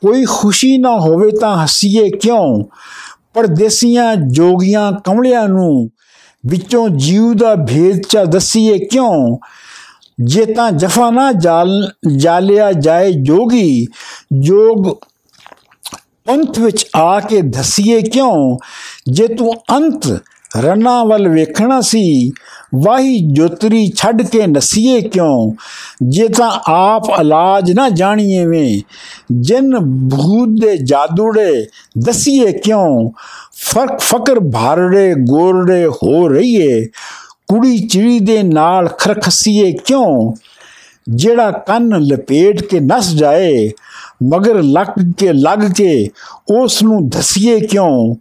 ਕੋਈ ਖੁਸ਼ੀ ਨਾ ਹੋਵੇ ਤਾਂ ਹੱਸੀਏ ਕਿਉਂ? ਪਰਦੇਸੀਆਂ ਜੋਗੀਆਂ ਕਮਲਿਆਂ ਨੂੰ ਵਿੱਚੋਂ ਜੀਵ ਦਾ ਭੇਦ ਚਾ ਦਸੀਏ ਕਿਉਂ? ਜੇ ਤਾਂ ਜਫਾ ਨਾ ਜਾਲ, ਜਾਲਿਆ ਜਾਏ ਜੋਗੀ, ਜੋਗ ਅੰਤ ਵਿੱਚ ਆ ਕੇ ਧਸੀਏ ਕਿਉਂ? ਜੇ ਤੂੰ ਅੰਤ ਰਨਾ ਵੱਲ ਵੇਖਣਾ ਸੀ, ਵਾਹੀ ਜੋਤਰੀ ਛੱਡ ਕੇ ਨਸੀਏ ਕਿਉਂ? ਜੇ ਤਾਂ ਆਪ ਇਲਾਜ ਨਾ ਜਾਣੀਏ ਵੇ, ਜਿਨ ਭੂਤ ਦੇ ਜਾਦੂੜੇ ਦਸੀਏ ਕਿਉਂ? ਫ਼ਰਕ ਫਕਰ ਭਾਰੜੇ ਗੋਰੜੇ ਹੋ ਰਹੀਏ, ਕੁੜੀ ਚਿੜੀ ਦੇ ਨਾਲ ਖਰਖਸੀਏ ਕਿਉਂ? ਜਿਹੜਾ ਕੰਨ ਲਪੇਟ ਕੇ ਨਸ ਜਾਏ ਮਗਰ ਲੱਗ ਕੇ ਲੱਗ ਕੇ ਉਸ ਨੂੰ ਧਸੀਏ ਕਿਉਂ?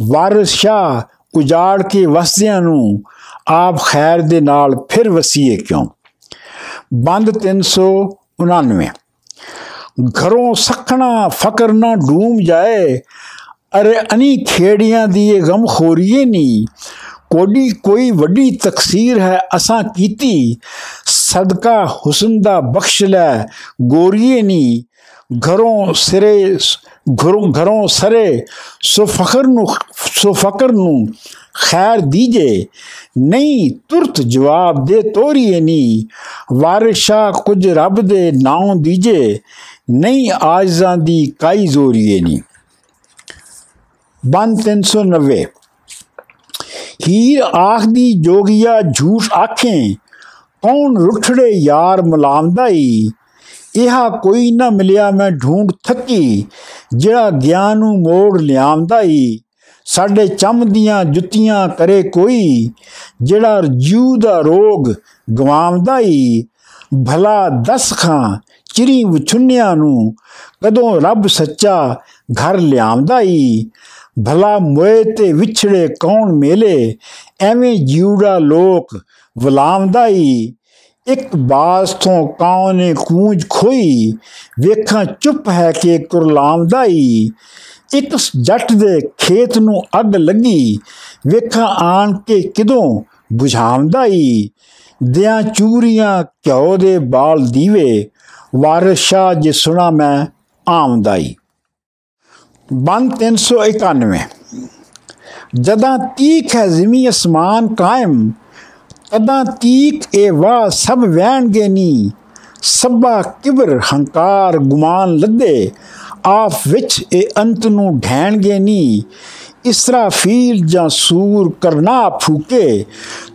ਵਾਰਿਸ ਸ਼ਾ ਉਜਾੜ ਕੇ ਵਸਦਿਆਂ ਨੂੰ ਆਪ ਖੈਰ ਦੇ ਨਾਲ ਫਿਰ ਵਸੀਏ ਕਿਉਂ? ਬੰਦ 399 ਘਰੋਂ ਸਖਣਾ ਫਕਰ ਨਾ ਡੂਮ ਜਾਏ, ਅਰੇ ਅਨੀ ਖੇੜੀਆਂ ਦੀ ਇਹ ਗਮ ਖੋਰੀਏ ਨਹੀਂ ਕੋਡੀ ਕੋਈ ਵੱਡੀ ਤਕਸੀਰ ਹੈ ਅਸਾਂ ਕੀਤੀ, ਸਦਕਾ ਹੁਸਨ ਦਾ ਬਖਸ਼ ਲੈ ਗੋਰੀਏ ਨਹੀਂ ਘਰੋਂ ਸਿਰੇ, ਘਰੋਂ ਘਰੋਂ ਸਰੇ, ਸੋ ਫਖਰ ਨੂੰ, ਸੋ ਫਕਰ ਨੂੰ ਖੈਰ ਦੀਜੇ, ਨਹੀਂ ਤੁਰਤ ਜਵਾਬ ਦੇ ਤੋਰੀਏ ਨਹੀਂ ਵਾਰਿਸ਼ਾ ਕੁਝ ਰੱਬ ਦੇ ਨਾਮ ਦੀਜੇ, ਨਹੀਂ ਆਜਾਂ ਦੀ ਕਾਈ ਜ਼ੋਰੀਏ ਨਹੀਂ ਬੰਦ 390 ਹੀਰ ਆਖਦੀ ਜੋਗੀਆ ਝੂਠ ਆਖੇ, ਕੌਣ ਰੁੱਠੜੇ ਯਾਰ ਮਲਾਮਦਾਈ ਇਹਾ ਕੋਈ ਨਾ ਮਿਲਿਆ ਮੈਂ ਢੂੰਡ ਥੱਕੀ, ਜਿਹੜਾ ਗਿਆਨ ਨੂੰ ਮੋੜ ਲਿਆਂਦਾ ਈ। ਸਾਡੇ ਚੰਮ ਦੀਆਂ ਜੁੱਤੀਆਂ ਕਰੇ ਕੋਈ, ਜਿਹੜਾ ਜੂ ਦਾ ਰੋਗ ਗਵਾਉਂਦਾ ਈ। ਭਲਾ ਦਸ ਖਾਂ, ਚਿਰੀ ਵਿਛੁੰਨਿਆਂ ਨੂੰ ਕਦੋਂ ਰੱਬ ਸੱਚਾ ਘਰ ਲਿਆਉਂਦਾ ਈ। ਭਲਾ ਮੋਏ ਤੇ ਵਿਛੜੇ ਕੌਣ ਮੇਲੇ, ਐਵੇਂ ਜਿਉੜਾ ਲੋਕ ਵਲਾਮਦਾ ਈ। ਇੱਕ ਬਾਸ ਤੋਂ ਕਾਉ ਨੇ ਕੂੰਜ ਖੋਈ, ਵੇਖਾਂ ਚੁੱਪ ਹੈ ਕਿ ਕੁਰਲਾਮਦਾ ਈ ਇੱਕ ਜੱਟ ਦੇ ਖੇਤ ਨੂੰ ਅੱਗ ਲੱਗੀ, ਵੇਖਾਂ ਆਣ ਕੇ ਕਿਦੋਂ 부ਝਾਉਂਦਾ ਈ ਦਿਆਂ ਚੂਰੀਆਂ ਘਿਓ ਦੇ ਬਾਲ ਦੀਵੇ, ਵਾਰਿਸ਼ਾ ਜੇ ਸੁਣਾ ਮੈਂ ਆਮਦਾ ਈ ਬੰਦ 391 ਜਦਾਂ ਤੀਕ ਹੈ ਜ਼ਮੀ ਅਸਮਾਨ ਕਾਇਮ ਤਦਾਂ ਤੀਕ ਇਹ ਵਾ ਸਭ ਵਹਿਣਗੇ ਨੀ। ਸਭਾ ਕਿਬਰ ਹੰਕਾਰ ਗੁਮਾਨ ਲੱਦੇ। ਆਪ ਵਿੱਚ ਇਹ ਅੰਤ ਨੂੰ ਢੈਣਗੇ ਨੀ। ਇਸਰਾਫੀਲ ਜਾਂ ਸੂਰ ਕਰਨਾ ਫੂਕੇ।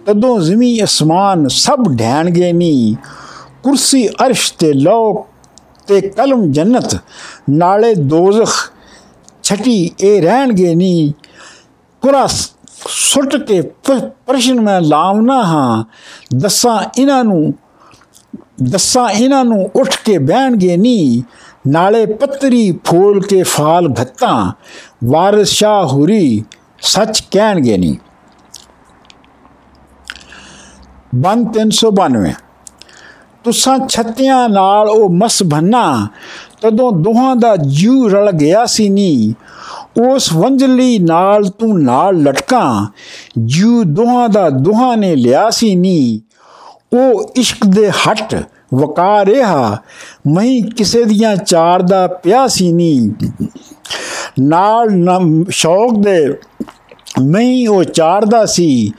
ਤਦੋਂ ਜ਼ਮੀ ਅਸਮਾਨ ਸਭ ਢੈਣਗੇ ਨੀ। ਕੁਰਸੀ ਅਰਸ਼ ਤੇ ਲੋਕ ਤੇ ਕਲਮ ਜੰਨਤ। ਨਾਲੇ ਦੋਜ਼ਖ ਛਟੀ ਇਹ ਰਹਿਣਗੇ ਨਹੀਂ ਕੁਰਾ ਸੁੱਟ ਕੇ ਪ੍ਰਸ਼ਨ ਮੈਂ ਲਾਉਣਾ ਹਾਂ। ਦੱਸਾਂ ਇਹਨਾਂ ਨੂੰ, ਦੱਸਾਂ ਇਹਨਾਂ ਨੂੰ ਉੱਠ ਕੇ ਬਹਿਣਗੇ ਨਹੀਂ, ਨਾਲੇ ਪੱਤਰੀ ਫੋਲ ਕੇ ਫਾਲ ਘੱਤਾ ਵਾਰਿਸ ਸ਼ਾਹ ਹੁਰੀ ਸੱਚ ਕਹਿਣਗੇ ਨਹੀਂ। ਬੰਦ 392 ਤੁਸਾਂ ਛੱਤਿਆਂ ਨਾਲ ਉਹ ਮਸ ਬੰਨਾ ਤਦੋਂ ਦੋਹਾਂ ਦਾ ਜੂ ਰਲ ਗਿਆ ਸੀ ਨੀ ਉਸ ਵੰਜਲੀ ਨਾਲ ਤੂੰ ਨਾਲ ਲਟਕਾ। ਜੂ ਦੋਹਾਂ ਦਾ ਦੋਹਾਂ ਨੇ ਲਿਆ ਸੀ ਨੀ ਉਹ ਇਸ਼ਕ ਦੇ ਹੱਟ ਵਕਾ ਰਿਹਾ। ਮੈਂ ਕਿਸੇ ਦੀਆਂ ਚਾਰ ਦਾ ਪਿਆ ਸੀ ਨੀ ਨਾਲ ਸ਼ੌਕ ਦੇ ਮੈਂ ਉਹ ਚਾਰ ਦਾ ਸੀ।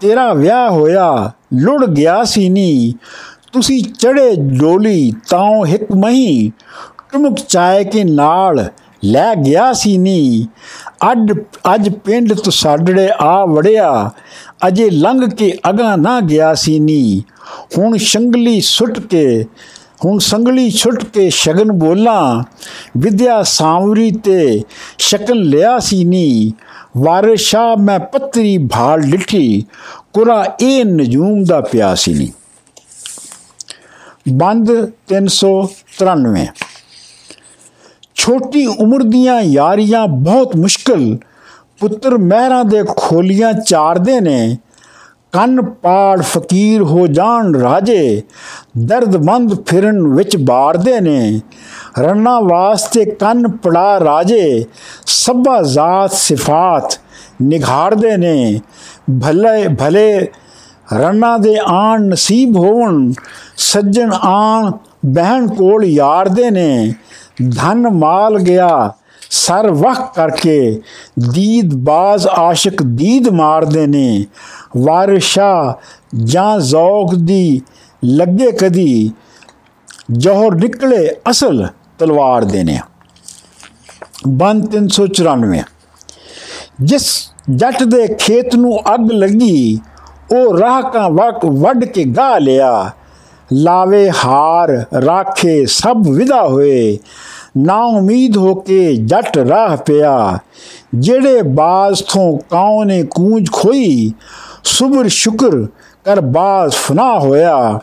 ਤੇਰਾ ਵਿਆਹ ਹੋਇਆ, ਲੁੜ ਗਿਆ ਸੀ ਨੀ ਤੁਸੀਂ ਚੜੇ ਡੋਲੀ ਤਾਂ ਇੱਕ ਮਹੀ। ਟੁਮਕ ਚਾਏ ਕੇ ਨਾਲ ਲੈ ਗਿਆ ਸੀ ਨੀ। ਅੱਜ ਅੱਜ ਪਿੰਡ ਤੋਂ ਸਾਡੜੇ ਆ ਵੜਿਆ, ਅਜੇ ਲੰਘ ਕੇ ਅਗਾ ਨਾ ਗਿਆ ਸੀ ਨੀ। ਹੁਣ ਸ਼ੰਗਲੀ ਸੁੱਟ ਕੇ, ਹੁਣ ਸੰਗਲੀ ਛੁੱਟ ਕੇ ਸ਼ਗਨ ਬੋਲਾਂ, ਵਿਦਿਆ ਸਾਮਰੀ ਤੇ ਸ਼ਕਨ ਲਿਆ ਸੀ ਨੀ। ਵਾਰਿਸ਼ਾ ਮੈਂ ਪੱਤਰੀ ਭਾਲ ਲਿਠੀ, ਕੁਰਾ ਇਹ ਨਜੂਮ ਦਾ ਪਿਆ ਸੀ ਨੀ। ਬੰਦ 393 ਛੋਟੀ ਉਮਰ ਦੀਆਂ ਯਾਰੀਆਂ ਬਹੁਤ ਮੁਸ਼ਕਲ। ਪੁੱਤਰ ਮਹਿਰਾਂ ਦੇ ਖੋਲੀਆਂ ਚਾਰਦੇ ਨੇ। ਕੰਨ ਪਾੜ ਫਕੀਰ ਹੋ ਜਾਣ ਰਾਜੇ, ਦਰਦਮੰਦ ਫਿਰਨ ਵਿੱਚ ਬਾੜਦੇ ਨੇ। ਰੰਨਾ ਵਾਸਤੇ ਕੰਨ ਪੜਾ ਰਾਜੇ, ਸਭਾ ਜ਼ਾਤ ਸਿਫਾਤ ਨਿਘਾੜਦੇ ਨੇ। ਭਲੇ ਭਲੇ ਰੰਨਾ ਦੇ ਆਣ ਨਸੀਬ ਹੋਣ, ਸੱਜਣ ਆਣ ਬਹਿਣ ਕੋਲ ਯਾਰਦੇ ਨੇ। ਧਨ ਮਾਲ ਗਿਆ ਸਰ ਵਖ ਕਰਕੇ ਦੀਦ ਬਾਜ਼ ਆਸ਼ਿਕ ਦੀਦ ਮਾਰਦੇ ਨੇ। ਵਾਰਿਸ਼ਾ ਜਾਂ ਜ਼ੌਕ ਦੀ ਲੱਗੇ ਕਦੀ ਜੋਹਰ ਨਿਕਲੇ ਅਸਲ ਤਲਵਾਰ ਦੇ ਨੇ ਬੰਦ 394 ਜਿਸ ਜੱਟ ਦੇ ਖੇਤ ਨੂੰ ਅੱਗ ਲੱਗੀ, ਉਹ ਰਾਹ ਕਾ ਵਕ ਵੱਢ ਕੇ ਗਾ ਲਿਆ। ਲਾਵੇ ਹਾਰ, ਰਾਖੇ ਸਭ ਵਿਦਾ ਹੋਏ। ਨਾ ਉਮੀਦ ਹੋ ਕੇ ਜੱਟ ਰਾਹ ਪਿਆ। ਜਿਹੜੇ ਬਾਜ਼ ਤੋਂ ਕਾਉ ਨੇ ਕੂੰਜ ਖੋਈ, ਸੁਬਰ ਸ਼ੁਕਰ ਕਰ ਬਾਜ਼ ਫਨਾ ਹੋਇਆ।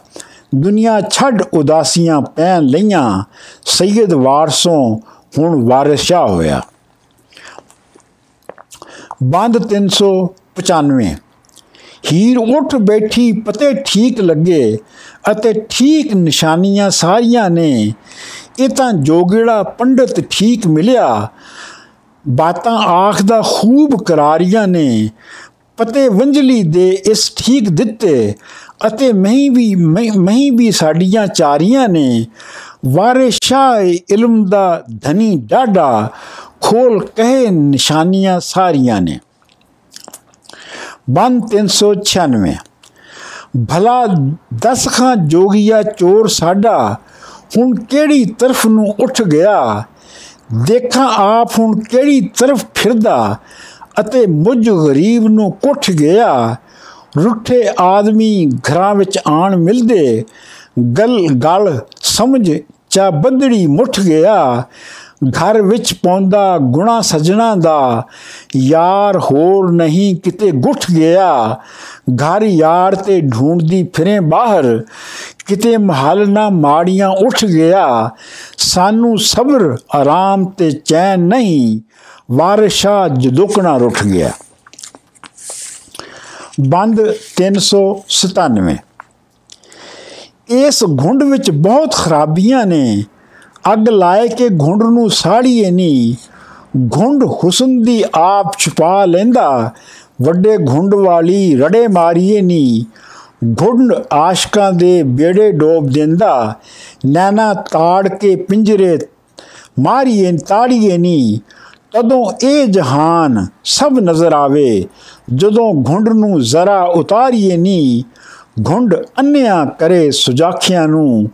ਦੁਨੀਆ ਛੱਡ ਉਦਾਸੀਆਂ ਪੈਣ ਲਈਆਂ ਸੈਦ ਵਾਰਸੋਂ ਹੁਣ ਵਾਰਿਸ਼ਾ ਹੋਇਆ। ਬੰਦ 395 ਹੀਰ ਉੱਠ ਬੈਠੀ ਪਤੇ ਠੀਕ ਲੱਗੇ ਅਤੇ ਠੀਕ ਨਿਸ਼ਾਨੀਆਂ ਸਾਰੀਆਂ ਨੇ। ਇਹ ਤਾਂ ਜੋਗੜਾ ਪੰਡਤ ਠੀਕ ਮਿਲਿਆ, ਬਾਤਾਂ ਆਖਦਾ ਖੂਬ ਕਰਾਰੀਆਂ ਨੇ, ਪਤੇ ਵੰਜਲੀ ਦੇ ਇਸ ਠੀਕ ਦਿੱਤੇ, ਅਤੇ ਮਹੀਂ ਵੀ ਮਹੀਂ ਵੀ ਸਾਡੀਆਂ ਚਾਰੀਆਂ ਨੇ, ਵਾਰੇ ਸ਼ਾਹ ਇਲਮ ਦਾ ਧਨੀ ਡਾਡਾ ਖੋਲ ਕਹੇ ਨਿਸ਼ਾਨੀਆਂ ਸਾਰੀਆਂ ਨੇ। ਬੰਦ 396 ਭਲਾ ਦਸ ਖਾਂ ਜੋਗੀਆ ਚੋਰ ਸਾਡਾ ਹੁਣ ਕਿਹੜੀ ਤਰਫ ਨੂੰ ਉੱਠ ਗਿਆ? ਦੇਖਾਂ ਆਪ ਹੁਣ ਕਿਹੜੀ ਤਰਫ ਫਿਰਦਾ ਅਤੇ ਮੁਝ ਗਰੀਬ ਨੂੰ ਕੁੱਠ ਗਿਆ? ਰੁੱਠੇ ਆਦਮੀ ਘਰਾਂ ਵਿੱਚ ਆਣ ਮਿਲਦੇ। ਗਲ ਗਲ ਸਮਝ ਚਾ ਬੰਦੜੀ ਮੁੱਠ ਗਿਆ। ਘਰ ਵਿੱਚ ਪੌਂਦਾ ਗੁਣਾ ਸਜਣਾ ਦਾ, ਯਾਰ ਹੋਰ ਨਹੀਂ ਕਿਤੇ ਗੁੱਠ ਗਿਆ। ਘਰ ਯਾਰ ਤੇ ਢੂੰਡਦੀ ਫਿਰੇ ਬਾਹਰ, ਕਿਤੇ ਮਹਲ ਨਾ ਮਾੜੀਆਂ ਉੱਠ ਗਿਆ। ਸਾਨੂੰ ਸਬਰ, ਆਰਾਮ ਤੇ ਚੈਨ ਨਹੀਂ, ਵਾਰਿਸ਼ਾ ਜਦੁਕਣਾ ਰੁੱਠ ਗਿਆ। ਬੰਦ 397 ਇਸ ਘੁੰਡ ਵਿੱਚ ਬਹੁਤ ਖਰਾਬੀਆਂ ਨੇ। ਅੱਗ ਲਾਏ ਕੇ ਘੁੰਡ ਨੂੰ ਸਾੜੀਏ ਨਹੀਂ ਘੁੰਡ ਹੁਸਨ ਦੀ ਆਪ ਛੁਪਾ ਲੈਂਦਾ। ਵੱਡੇ ਘੁੰਡ ਵਾਲੀ ਰੜੇ ਮਾਰੀਏ ਨਹੀਂ ਘੁੰਡ ਆਸ਼ਕਾਂ ਦੇ ਬੇੜੇ ਡੋਬ ਦਿੰਦਾ। ਨੈਣਾ ਤਾੜ ਕੇ ਪਿੰਜਰੇ ਮਾਰੀਏ, ਤਾੜੀਏ ਨਹੀਂ ਤਦੋਂ ਇਹ ਜਹਾਨ ਸਭ ਨਜ਼ਰ ਆਵੇ। ਜਦੋਂ ਘੁੰਡ ਨੂੰ ਜ਼ਰਾ ਉਤਾਰੀਏ ਨਹੀਂ ਘੁੰਡ ਅੰਨਿਆ ਕਰੇ ਸੁਜਾਖਿਆਂ ਨੂੰ,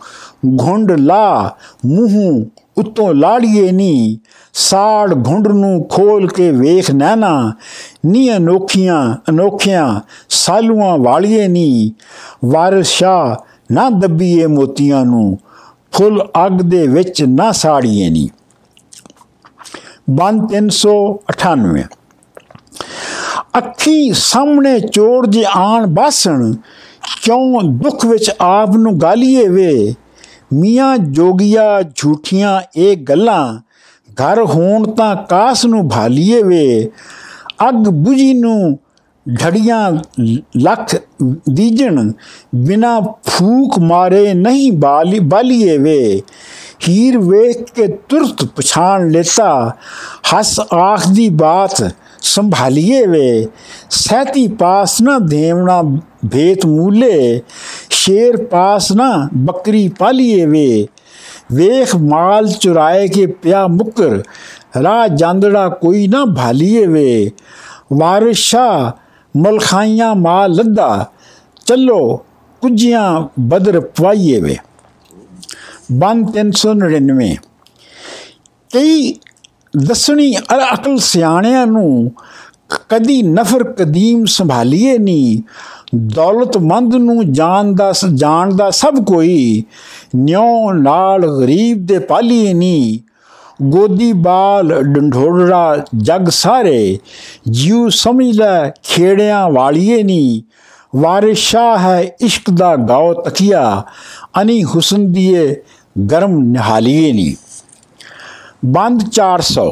ਘੁੰਡ ਲਾ ਮੂੰਹ ਉਤੋਂ ਲਾੜੀਏ ਨੀ, ਸਾੜ ਘੁੰਡ ਨੂੰ ਖੋਲ ਕੇ ਵੇਖ ਨੈਣਾ, ਨੀ ਅਨੋਖੀਆਂ ਅਨੋਖਿਆਂ ਸਾਲੂਆਂ ਵਾਲੀਏ ਨੀ ਵਾਰਸ਼ਾ ਨਾ ਦੱਬੀਏ ਮੋਤੀਆਂ ਨੂੰ, ਫੁੱਲ ਅੱਗ ਦੇ ਵਿੱਚ ਨਾ ਸਾੜੀਏ ਨੀ। ਬੰਦ 398 ਅੱਖੀ ਸਾਹਮਣੇ ਚੋਰ ਜੇ ਆਣ ਬਾਸਣ ਕਿਉਂ ਦੁੱਖ ਵਿੱਚ ਆਪ ਨੂੰ ਗਾਲੀਏ ਵੇ? ਮੀਆਂ ਜੋਗੀਆ ਝੂਠੀਆਂ ਇਹ ਗੱਲਾਂ, ਘਰ ਹੋਣ ਤਾਂ ਕਾਸ ਨੂੰ ਭਾਲੀਏ ਵੇ। ਅੱਗ 부ਜੀ ਨੂੰ ਢੜੀਆਂ ਲੱਖ ਦੀਜਣ, ਬਿਨਾ ਫੂਕ ਮਾਰੇ ਨਹੀਂ ਬਾਲੀ, ਬਾਲੀਏ ਵੇ। ਹੀਰ ਵੇਖ ਕੇ ਤੁਰਤ ਪਛਾਣ ਲੈਤਾ, ਹੱਸ ਆਖ ਦੀ ਬਾਤ ਸੰਭਾਲੀਏ ਵੇ। ਸਹਿਤੀ ਪਾਸ ਨਾ ਦੇਵਣਾ ਭੇਤ ਮੂਲੇ, ਸ਼ੇਰ ਪਾਸ ਨਾ ਬੱਕਰੀ ਪਾਲੀਏ ਵੇ। ਵੇਖ ਮਾਲ ਚੁਰਾਏ ਕੇ ਪਿਆ ਮੁਕਰ ਰਾ ਜਾਂਦੜਾ ਕੋਈ ਨਾ ਭਾਲੀਏ ਵੇ। ਵਾਰਿਸ਼ਾ ਮਲਖਾਈਆਂ ਮਾਲ ਲੱਦਾ, ਚੱਲੋ ਕੁਝੀਆਂ ਬਦਰ ਪਵਾਈਏ ਵੇ। ਬੰਦ 399 ਕਈ ਦਸਣੀ ਅਕਲ ਸਿਆਣਿਆਂ ਨੂੰ ਕਦੀ ਨਫਰ ਕਦੀਮ ਸੰਭਾਲੀਏ ਨਹੀਂ ਦੌਲਤਮੰਦ ਨੂੰ ਜਾਣਦਾ ਜਾਣਦਾ ਸਭ ਕੋਈ, ਨਿਉ ਨਾਲ ਗਰੀਬ ਦੇ ਪਾਲੀਏ ਨਹੀਂ ਗੋਦੀ ਬਾਲ ਡੰਡੋੜਾ ਜਗ ਸਾਰੇ, ਜਿਉ ਸਮਝ ਲੈ ਖੇੜਿਆਂ ਵਾਲੀਏ ਨਹੀਂ ਵਾਰਿਸ਼ਾ ਹੈ ਇਸ਼ਕ ਦਾ ਗਾਉ ਤਕੀਆ, ਅਨੀ ਹੁਸਨ ਦੀਏ ਗਰਮ ਨਿਹਾਲੀਏ ਨਹੀਂ ਬੰਦ 400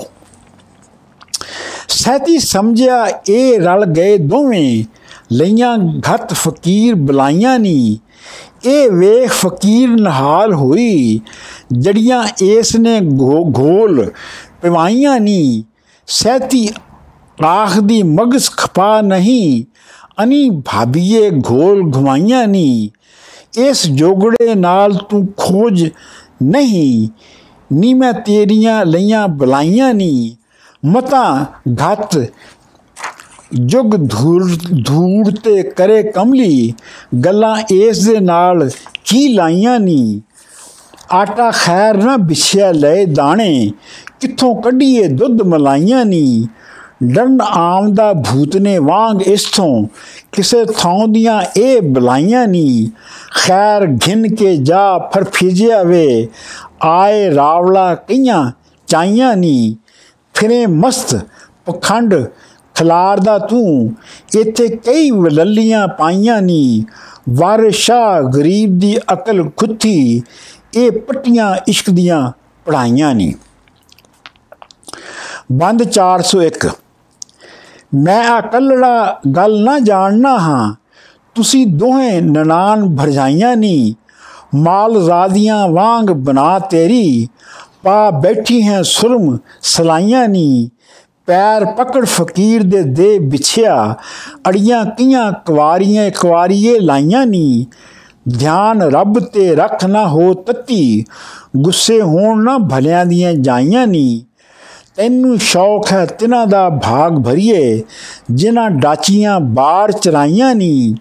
ਸਹਿਤੀ ਸਮਝਿਆ ਇਹ ਰਲ ਗਏ ਦੋਵੇਂ, ਲਈਆਂ ਘਤ ਫਕੀਰ ਬਲਾਈਆਂ ਨੀ। ਇਹ ਵੇਖ ਫਕੀਰ ਨਹਾਲ ਹੋਈ, ਜੜੀਆਂ ਇਸ ਨੇ ਘੋਲ ਪਵਾਈਆਂ ਨੀ। ਸਹਿਤੀ ਆਖ ਦੀ ਮਗਸ ਖਪਾ ਨਹੀਂ, ਅਨੀ ਭਾਬੀਏ ਘੋਲ ਘੁਮਾਈਆਂ ਨੀ। ਇਸ ਜੋਗੜੇ ਨਾਲ ਤੂੰ ਖੋਜ ਨਹੀਂ, ਨੀ ਮੈਂ ਤੇਰੀਆਂ ਲਈਆਂ ਬਲਾਈਆਂ ਨੀ। ਮਤਾ ਘਤ ਜੁਗ ਧੂੜ ਧੂੜ ਤੇ ਕਰੇ ਕਮਲੀ, ਗੱਲਾਂ ਇਸ ਦੇ ਨਾਲ ਕੀ ਲਾਈਆਂ ਨੀ? ਆਟਾ ਖੈਰ ਨਾ ਵਿਛਿਆ ਲੈ ਦਾਣੇ, ਕਿੱਥੋਂ ਕੱਢੀਏ ਦੁੱਧ ਮਲਾਈਆਂ ਨੀ? ਡੰਡ ਆਮਦਾ ਭੂਤ ਨੇ ਵਾਂਗ ਇਸਥੋਂ ਕਿਸੇ ਥਾਂ ਦੀਆਂ ਇਹ ਬਲਾਈਆਂ ਨੀ? ਖੈਰ ਘਿਨ ਕੇ ਜਾ ਫਰ ਫਿਜਿਆ ਵੇ, ਆਏ ਰਾਵਲਾ ਕਈਆਂ ਚਾਈਆਂ ਨੀ? ਫਿਰੇ ਮਸਤ ਪਖੰਡ ਖਲਾਰਦਾ ਤੂੰ। ਇੱਥੇ ਕਈ ਵਲੱਲੀਆਂ ਪਾਈਆਂ ਨੀ। ਵਾਰਿਸ਼ਾ ਗਰੀਬ ਦੀ ਅਕਲ ਖੁੱਥੀ, ਇਹ ਪੱਟੀਆਂ ਇਸ਼ਕ ਦੀਆਂ ਪੜਾਈਆਂ ਨੀ। ਬੰਦ 401 ਮੈਂ ਅਕਲੜਾ ਗੱਲ ਨਾ ਜਾਣਨਾ ਹਾਂ। ਤੁਸੀਂ ਦੋਹੇ ਨਨਾਨ ਭਰਜਾਈਆਂ ਨੀ। ਮਾਲ ਜ਼ਾਦੀਆਂ ਵਾਂਗ ਬਣਾ ਤੇਰੀ। ਪਾ ਬੈਠੀ ਹੈ ਸੁਰਮ, ਸਲਾਈਆਂ ਨੀ। ਪੈਰ ਪਕੜ ਫਕੀਰ ਦੇ ਦੇ ਵਿਛਿਆ। ਅੜੀਆਂ ਕੀਆਂ ਕੁਵਾਰੀਆਂ ਕੁਵਾਰੀਏ ਲਾਈਆਂ ਨੀ। ਧਿਆਨ ਰੱਬ ਤੇ ਰੱਖ ਨਾ ਹੋ ਤਤੀ। ਗੁੱਸੇ ਹੋਣ ਨਾ ਭਲਿਆਂ ਦੀਆਂ ਜਾਈਆਂ ਨੀ। ਤੈਨੂੰ ਸ਼ੌਕ ਹੈ ਤਿਨਾਂ ਦਾ ਭਾਗ ਭਰੀਏ, ਜਿਨ੍ਹਾਂ ਡਾਚੀਆਂ ਬਾੜ ਚਰਾਈਆਂ ਨੀ।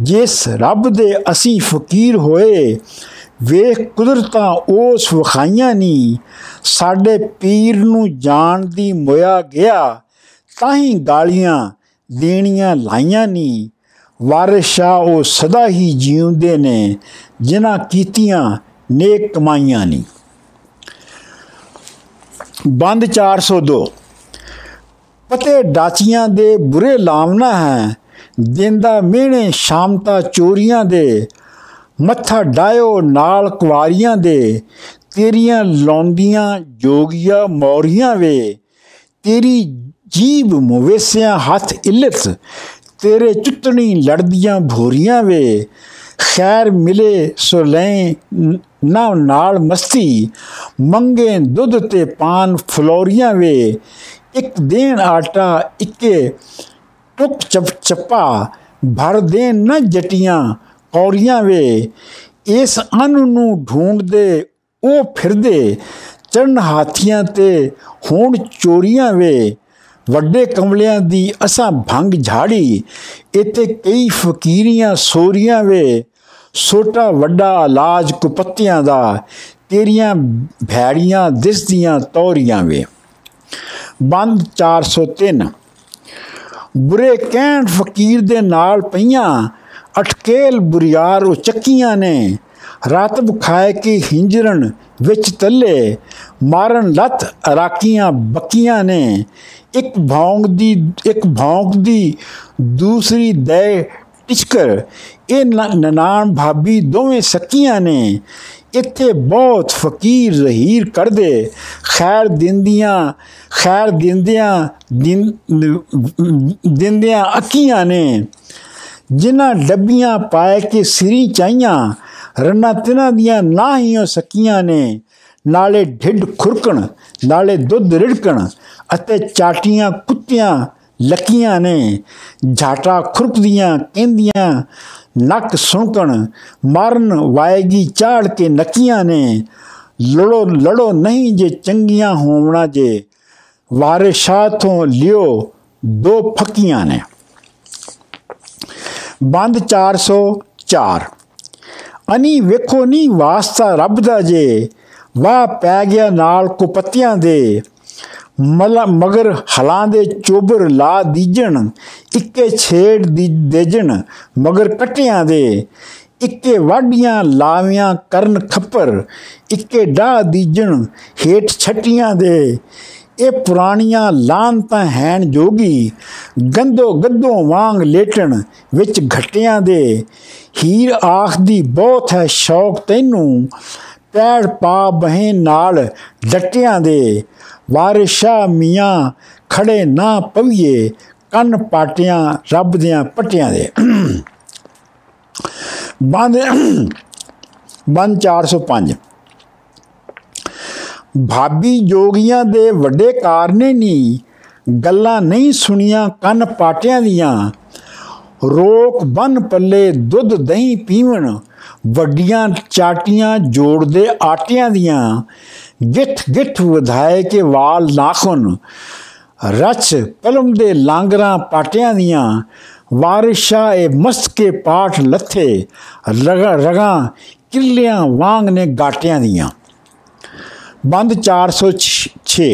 ਜਿਸ ਰੱਬ ਦੇ ਅਸੀਂ ਫਕੀਰ ਹੋਏ ਵੇਖ ਕੁਦਰਤਾਂ ਉਸ ਵਖਾਈਆਂ ਨੀ। ਸਾਡੇ ਪੀਰ ਨੂੰ ਜਾਣ ਦੀ ਮੋਇਆ ਗਿਆ, ਤਾਂ ਹੀ ਗਾਲੀਆਂ ਦੇਣੀਆਂ ਲਾਈਆਂ ਨੀ। ਵਾਰਿਸ਼ਾ ਉਹ ਸਦਾ ਹੀ ਜਿਉਂਦੇ ਨੇ, ਜਿਨ੍ਹਾਂ ਕੀਤੀਆਂ ਨੇਕ ਕਮਾਈਆਂ ਨੀ। ਬੰਦ 402 ਪਤੇ ਡਾਚੀਆਂ ਦੇ ਬੁਰੇ ਲਾਵਨਾ ਹੈ, ਦਿੰਦਾ ਮਿਹਣੇ ਸ਼ਾਮਤਾ ਚੋਰੀਆਂ ਦੇ। ਮੱਥਾ ਡਾਇਓ ਨਾਲ ਕੁਵਾਰੀਆਂ ਦੇ। ਤੇਰੀਆਂ ਲੌਂਦੀਆਂ ਜੋਗੀਆਂ ਮੌਰੀਆਂ ਵੇ। ਤੇਰੀ ਜੀਬ ਮਵੇਸਿਆਂ ਹੱਥ ਇਲਤ ਤੇਰੇ ਚੁੱਤਣੀ ਲੜਦੀਆਂ ਭੋਰੀਆਂ ਵੇ। ਖੈਰ ਮਿਲੇ ਸੋ ਲੈ ਨਾ ਨਾਲ ਮਸਤੀ। ਮੰਗੇ ਦੁੱਧ ਤੇ ਪਾਨ ਫਲੋਰੀਆਂ ਵੇ। ਇੱਕ ਦੇਣ ਆਟਾ, ਇੱਕੇ ਟੁਕ ਚਪ ਚਪਾ ਭਰ ਦੇਣ ਨਾ ਜਟੀਆਂ। ਕੌਰੀਆਂ ਵੇ, ਇਸ ਅਨ ਨੂੰ ਢੂੰਡਦੇ ਉਹ ਫਿਰਦੇ ਚਰਨ ਹਾਥੀਆਂ ਤੇ ਹੋਣ ਚੋਰੀਆਂ ਵੇ। ਵੱਡੇ ਕਮਲਿਆਂ ਦੀ ਅਸਾਂ ਭੰਗ ਝਾੜੀ ਇਤੇ ਕਈ ਫਕੀਰੀਆਂ ਸੋਰੀਆਂ ਵੇ। ਛੋਟਾ ਵੱਡਾ ਇਲਾਜ ਕੁਪੱਤਿਆਂ ਦਾ, ਤੇਰੀਆਂ ਭੈੜੀਆਂ ਦਿਸਦੀਆਂ ਤੌਰੀਆਂ ਵੇ। ਬੰਦ 403 ਬੁਰੇ ਕਹਿਣ ਫਕੀਰ ਦੇ ਨਾਲ ਪਈਆਂ ਅਟਕੇਲ ਬੁਰੀਆਰ ਉਹ ਨੇ। ਰਾਤਬ ਖਾਏ ਕੀ ਹਿੰਜਰਨ ਵਿੱਚ ਤੱਲੇ, ਮਾਰਨ ਲੱਤ ਰਾਕੀਆਂ ਬੱਕੀਆਂ ਨੇ। ਇੱਕ ਭੌਂਕ ਦੀ, ਇੱਕ ਭੌਂਕ ਦੀ ਦੂਸਰੀ ਦੇ ਟਿਚਕਰ ਇਹ ਨਨਾਣ ਭਾਬੀ ਦੋਵੇਂ ਸਕੀਆਂ ਨੇ। ਇੱਥੇ ਬਹੁਤ ਫਕੀਰ ਜ਼ਹੀਰ ਕਰਦੇ ਖੈਰ ਦਿੰਦੀਆਂ, ਖੈਰ ਦਿੰਦਿਆਂ ਦਿੰਦਿਆਂ ਅੱਕੀਆਂ ਨੇ। ਜਿਨ੍ਹਾਂ ਡੱਬੀਆਂ ਪਾਏ ਕੇ ਸਿਰੀ ਚਾਈਆਂ, ਰੰਨਾ ਤਿਨਾਂ ਦੀਆਂ ਨਾ ਹੀ ਸਕੀਆਂ ਨੇ, ਨਾਲੇ ਢਿੱਡ ਖੁਰਕਣ, ਨਾਲੇ ਦੁੱਧ ਰਿੜਕਣ ਅਤੇ ਚਾਟੀਆਂ ਕੁੱਤੀਆਂ ਲਕੀਆਂ ਨੇ। ਝਾਟਾ ਖੁਰਕਦੀਆਂ ਕਹਿੰਦੀਆਂ, ਨੱਕ ਸੁਣਕਣ, ਮਰਨ ਵਾਏਗੀ ਚਾੜ ਕੇ ਨਕੀਆਂ ਨੇ। ਲੜੋ ਲੜੋ ਨਹੀਂ ਜੇ ਚੰਗੀਆਂ ਹੋਵਣਾ ਜੇ, ਵਾਰਿਸ਼ਾ ਤੋਂ ਲਿਓ ਦੋ ਫਕੀਆਂ ਨੇ। ਬੰਦ 404 ਅਨੀ ਵੇਖੋ ਨਹੀਂ ਵਾਸਤਾ ਰੱਬ ਦਾ ਜੇ, ਵਾਹ ਪੈ ਗਿਆ ਨਾਲ ਕੁਪੱਤਿਆਂ ਦੇ। ਮਗਰ ਹਲਾਂ ਦੇ ਚੋਬਰ ਲਾ ਦੀਜਣ, ਇੱਕੇ ਛੇੜ ਦੀ ਦੇਜਣ, ਮਗਰ ਕਟਿਆਂ ਦੇ। ਇੱਕੇ ਵਾਡੀਆਂ ਲਾਵੀਆਂ ਕਰਨ ਖੱਪਰ, ਇੱਕੇ ਡਾ ਦੀਜਣ, ਹੇਠ ਛਟੀਆਂ ਦੇ। ਇਹ ਪੁਰਾਣੀਆਂ ਲਾਂਤਾਂ ਹੈਣ ਜੋਗੀ ਗੰਦੋ ਗੱਦੋਂ ਵਾਂਗ ਲੇਟਣ ਵਿੱਚ ਘਟਿਆਂ ਦੇ। ਹੀਰ ਆਖਦੀ ਬਹੁਤ ਹੈ ਸ਼ੌਕ ਤੈਨੂੰ, ਪੈੜ ਪਾ ਬਹਿ ਨਾਲ ਡਟਿਆਂ ਦੇ। ਵਾਰਿਸ਼ਾ ਮੀਆਂ ਖੜੇ ਨਾ ਪਵੀਏ, ਕੰਨ ਪਾਟਿਆਂ ਰੱਬ ਦੀਆਂ ਪਟਿਆਂ ਦੇ। ਬੰਦ ਬੰਦ 405 ਭਾਬੀ ਜੋਗੀਆਂ ਦੇ ਵੱਡੇ ਕਾਰਨੇ ਨਹੀਂ ਗੱਲਾਂ ਨਹੀਂ ਸੁਣੀਆਂ ਕੰਨ ਪਾਟਿਆਂ ਦੀਆਂ। ਰੋਕ ਬਨ ਪੱਲੇ ਦੁੱਧ ਦਹੀਂ ਪੀਵਣ ਵੱਡੀਆਂ ਚਾਟੀਆਂ ਜੋੜਦੇ ਆਟਿਆਂ ਦੀਆਂ। ਗਿੱਠ ਗਿੱਠ ਵਧਾਏ ਕੇ ਵਾਲ ਨਾਖਨ ਰਚ ਪਲਮ ਦੇ ਲਾਂਗਰਾਂ ਪਾਟਿਆਂ ਦੀਆਂ। ਵਾਰਿਸ਼ਾ ਇਹ ਮਸਤ ਕੇ ਪਾਠ ਲੱਥੇ ਰਗਾ ਰਗਾ ਕਿੱਲਿਆਂ ਵਾਂਗ ਨੇ ਗਾਟਿਆਂ ਦੀਆਂ। ਬੰਦ 406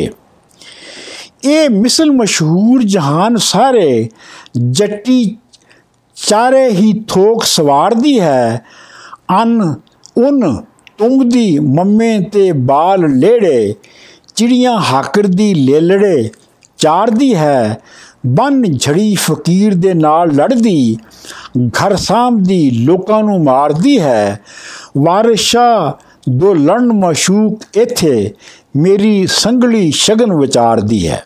ਇਹ ਮਿਸਲ ਮਸ਼ਹੂਰ ਜਹਾਨ ਸਾਰੇ ਜੱਟੀ ਚਾਰੇ ਹੀ ਥੋਕ ਸਵਾਰਦੀ ਹੈ। ਅਨ, ਉਨ, ਤੁੰਗਦੀ ਮੰਮੇ ਤੇ ਬਾਲ ਲੇੜੇ, ਚਿੜੀਆਂ ਹਾਕਰਦੀ ਲੇਲੜੇ ਚਾਰਦੀ ਹੈ। ਬਨ ਝੜੀ ਫਕੀਰ ਦੇ ਨਾਲ ਲੜਦੀ, ਘਰ ਸਾਹਮਦੀ ਲੋਕਾਂ ਨੂੰ ਮਾਰਦੀ ਹੈ। ਵਾਰਿਸ਼ਾ ਦੋ ਲੜਨ ਮਸ਼ੂਕ ਇਥੇ ਮੇਰੀ ਸੰਗਲੀ ਸ਼ਗਨ ਵਿਚਾਰਦੀ ਹੈ।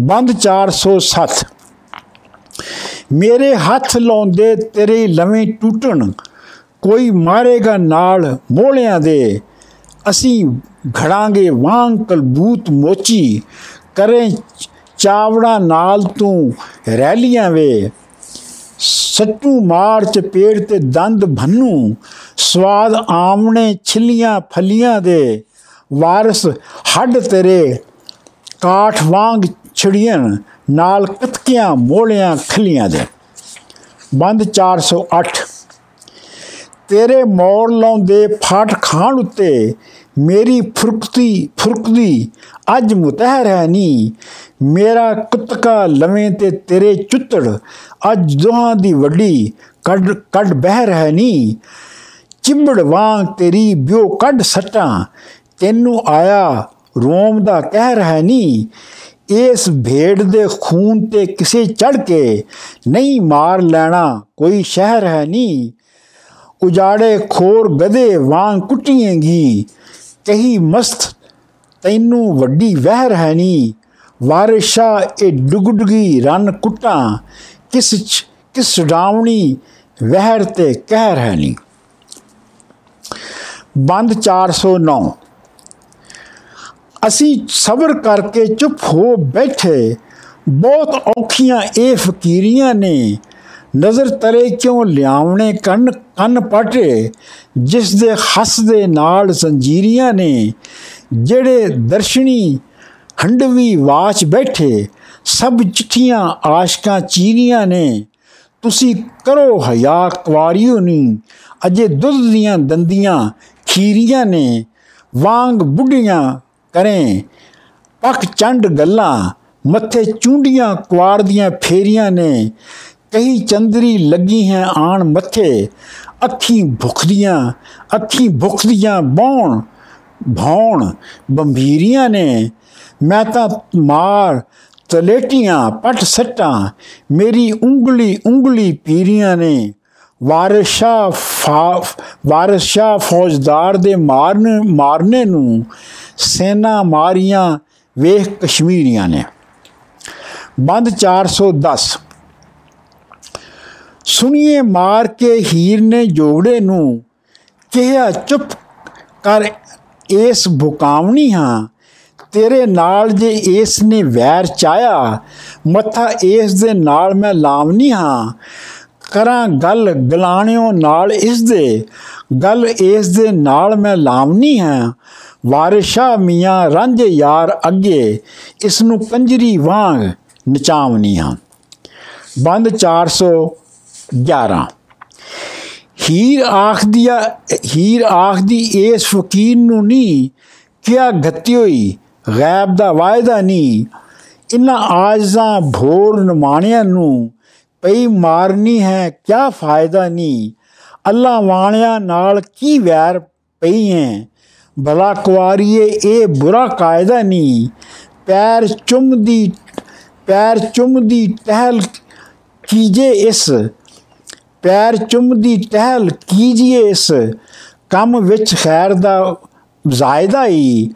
ਬੰਦ 407 ਮੇਰੇ ਹੱਥ ਲਾਉਂਦੇ ਤੇਰੇ ਲਵੇਂ ਟੁੱਟਣ, ਕੋਈ ਮਾਰੇਗਾ ਨਾਲ ਮੋਹਲਿਆਂ ਦੇ। ਅਸੀਂ ਘੜਾਂਗੇ ਵਾਂਗ ਕਲਬੂਤ ਮੋਚੀ, ਕਰੇ ਚਾਵੜਾ ਨਾਲ ਤੂੰ ਰੈਲੀਆਂ ਵੇ। ਸੱਟੂ ਮਾਰ ਚ ਪੇੜ ਤੇ ਦੰਦ ਭੰਨੂ ਸਵਾਦ ਆਮਣੇ ਛਿੱਲੀਆਂ ਫਲੀਆਂ ਦੇ ਵਾਰਸ ਹੱਡ ਤੇਰੇ ਕਾਠ ਵਾਂਗ ਛੜੀਆਂ ਨਾਲ ਕਤਕੀਆਂ ਮੋਲਿਆਂ ਖਲੀਆਂ ਦੇ। ਬੰਦ 408 ਤੇਰੇ ਮੋੜ ਲਾਉਂਦੇ ਫਾਟ ਖਾਣ ਉੱਤੇ ਮੇਰੀ ਫੁਰਕਤੀ ਫੁਰਕਦੀ ਅੱਜ ਮੁਤਹਿਰ ਹੈ ਨੀ। ਮੇਰਾ ਕੁੱਤਕਾ ਲਵੇਂ ਤੇ ਤੇਰੇ ਚੁੱਤੜ ਅੱਜ ਦੋਹਾਂ ਦੀ ਵੱਡੀ ਕੱਢ ਕੱਢ ਬਹਿ ਹੈ ਨੀ। ਚਿੰਬੜ ਵਾਂ ਤੇਰੀ ਬਿਓ ਕੱਢ ਸਟਾਂ। ਤੈਨੂੰ ਆਇਆ ਰੋਮ ਦਾ ਕਹਿ ਹੈ ਨੀ। ਇਸ ਭੇਡ ਦੇ ਖੂਨ ਤੇ ਕਿਸੇ ਚੜ ਕੇ ਨਹੀਂ ਮਾਰ ਲੈਣਾ ਕੋਈ ਸ਼ਹਿਰ ਹੈ ਨੀ। ਉਜਾੜੇ ਖੋਰ ਗਦੇ ਵਾਂ ਕੁੱਟੀਏਗੀ। ਕਹੀ ਮਸਤ, ਤੈਨੂੰ ਵੱਡੀ ਵਹਿਰ ਹੈ ਨੀ। ਵਾਰਿਸ਼ਾ ਇਹ ਡੁਗਡੁਗੀ ਰਨ ਕੁੱਟਾਂ। ਕਿਸ ਕਿਸ ਡਾਵਣੀ ਵਹਿਰ ਤੇ ਕਹਿਰ ਹੈ ਨੀ। ਬੰਦ 409 ਅਸੀਂ ਸਬਰ ਕਰਕੇ ਚੁੱਪ ਹੋ ਬੈਠੇ, ਬਹੁਤ ਔਖੀਆਂ ਇਹ ਫਕੀਰੀਆਂ ਨੇ ਨਜ਼ਰ ਤਰੇ ਕਿਉਂ ਲਿਆਉਣੇ ਕੰਨ ਕੰਨ ਪਾਟੇ ਜਿਸ ਦੇ ਹੱਸ ਦੇ ਨਾਲ ਜ਼ੰਜੀਰੀਆਂ ਨੇ, ਜਿਹੜੇ ਦਰਸ਼ਨੀ ਹੰਡਵੀ ਵਾਚ ਬੈਠੇ, ਸਭ ਚਿੱਠੀਆਂ ਆਸ਼ਕਾਂ ਚੀਰੀਆਂ ਨੇ। ਤੁਸੀਂ ਕਰੋ ਹਿਆ ਕੁਵਾਰੀਓ ਨਹੀਂ ਅਜੇ ਦੁੱਧ ਦੀਆਂ ਦੰਦੀਆਂ ਖੀਰੀਆਂ ਨੇ, ਵਾਂਗ ਬੁੱਢੀਆਂ ਕਰੇ। ਪੱਕ ਚੰਡ ਗੱਲਾਂ, ਮੱਥੇ ਚੁੰਡੀਆਂ ਕੁਆਰ ਦੀਆਂ ਫੇਰੀਆਂ ਨੇ। ਕਹੀ ਚੰਦਰੀ ਲੱਗੀ ਹੈ ਆਣ ਮੱਥੇ, ਅੱਖੀਂ ਭੁਖਦੀਆਂ ਅੱਖੀਂ ਭੁਖਦੀਆਂ ਬੌਣ, ਭੌਣ ਬੰਬੀਰੀਆਂ ਨੇ। ਮੈਂ ਤਾਂ ਮਾਰ ਤਲੇਟੀਆਂ, ਪਟ ਸੱਟਾਂ, ਮੇਰੀ ਉਂਗਲੀ ਉਂਗਲੀ ਪੀਰੀਆਂ ਨੇ। ਵਾਰਿਸ਼ਾ ਵਾਰਿਸ਼ਾ ਫੌਜਦਾਰ ਦੇ ਮਾਰਨ, ਮਾਰਨੇ ਨੂੰ ਸੈਨਾ ਮਾਰੀਆਂ ਵੇਖ ਕਸ਼ਮੀਰੀਆਂ ਨੇ। ਬੰਦ 410 ਸੁਣੀਏ ਮਾਰ ਕੇ ਹੀਰ ਨੇ ਜੋਗੜੇ ਨੂੰ ਕਿਹਾ, ਚੁੱਪ ਕਰ, ਇਸ ਭੁਕਾਵਣੀ ਹਾਂ। ਤੇਰੇ ਨਾਲ ਜੇ ਇਸ ਨੇ ਵੈਰ ਚਾਇਆ ਮੱਥਾ ਇਸ ਦੇ ਨਾਲ ਮੈਂ ਲਾਵਨੀ ਹਾਂ। ਕਰਾਂ ਗੱਲ ਗਲਾਣਿਓ ਨਾਲ ਇਸ ਦੇ, ਗੱਲ ਇਸ ਦੇ ਨਾਲ ਮੈਂ ਲਾਵਨੀ ਹਾਂ। ਵਾਰਿਸ਼ਾ ਮੀਆਂ ਰੰਜ ਯਾਰ ਅੱਗੇ, ਇਸ ਨੂੰ ਕੰਜਰੀ ਵਾਂਗ ਨਚਾਵਨੀ ਹਾਂ। ਬੰਦ 411 ਹੀਰ ਆਖਦੀਆ ਹੀਰ ਆਖਦੀ, ਇਸ ਫਕੀਰ ਨੂੰ ਨਹੀਂ ਕਿਆ ਗੱਤਿਓਈ ਗੈਬ ਦਾ ਵਾਅਦਾ ਨਹੀਂ ਇਨਾ ਆਜਾਂ ਭੋਰ ਨਮਾਣਿਆਂ ਨੂੰ ਪਈ ਮਾਰਨੀ ਹੈ, ਕਿਆ ਫਾਇਦਾ ਨਹੀਂ ਅੱਲਾ ਵਾਣਿਆਂ ਨਾਲ ਕੀ ਵੈਰ ਪਈ ਹੈ ਭਲਾ ਕੁਆਰੀਏ, ਇਹ ਬੁਰਾ ਕਾਇਦਾ ਨਹੀਂ ਪੈਰ ਚੁੰਮਦੀ ਪੈਰ ਚੁੰਮਦੀ ਟਹਿਲ ਕੀਜੇ ਇਸ। ਪੈਰ ਚੁੰਮਦੀ ਟਹਿਲ ਕੀਜੀਏ ਇਸ। ਕੰਮ ਵਿੱਚ ਖੈਰ ਦਾ ਜ਼ਾਇਦਾ ਹੀ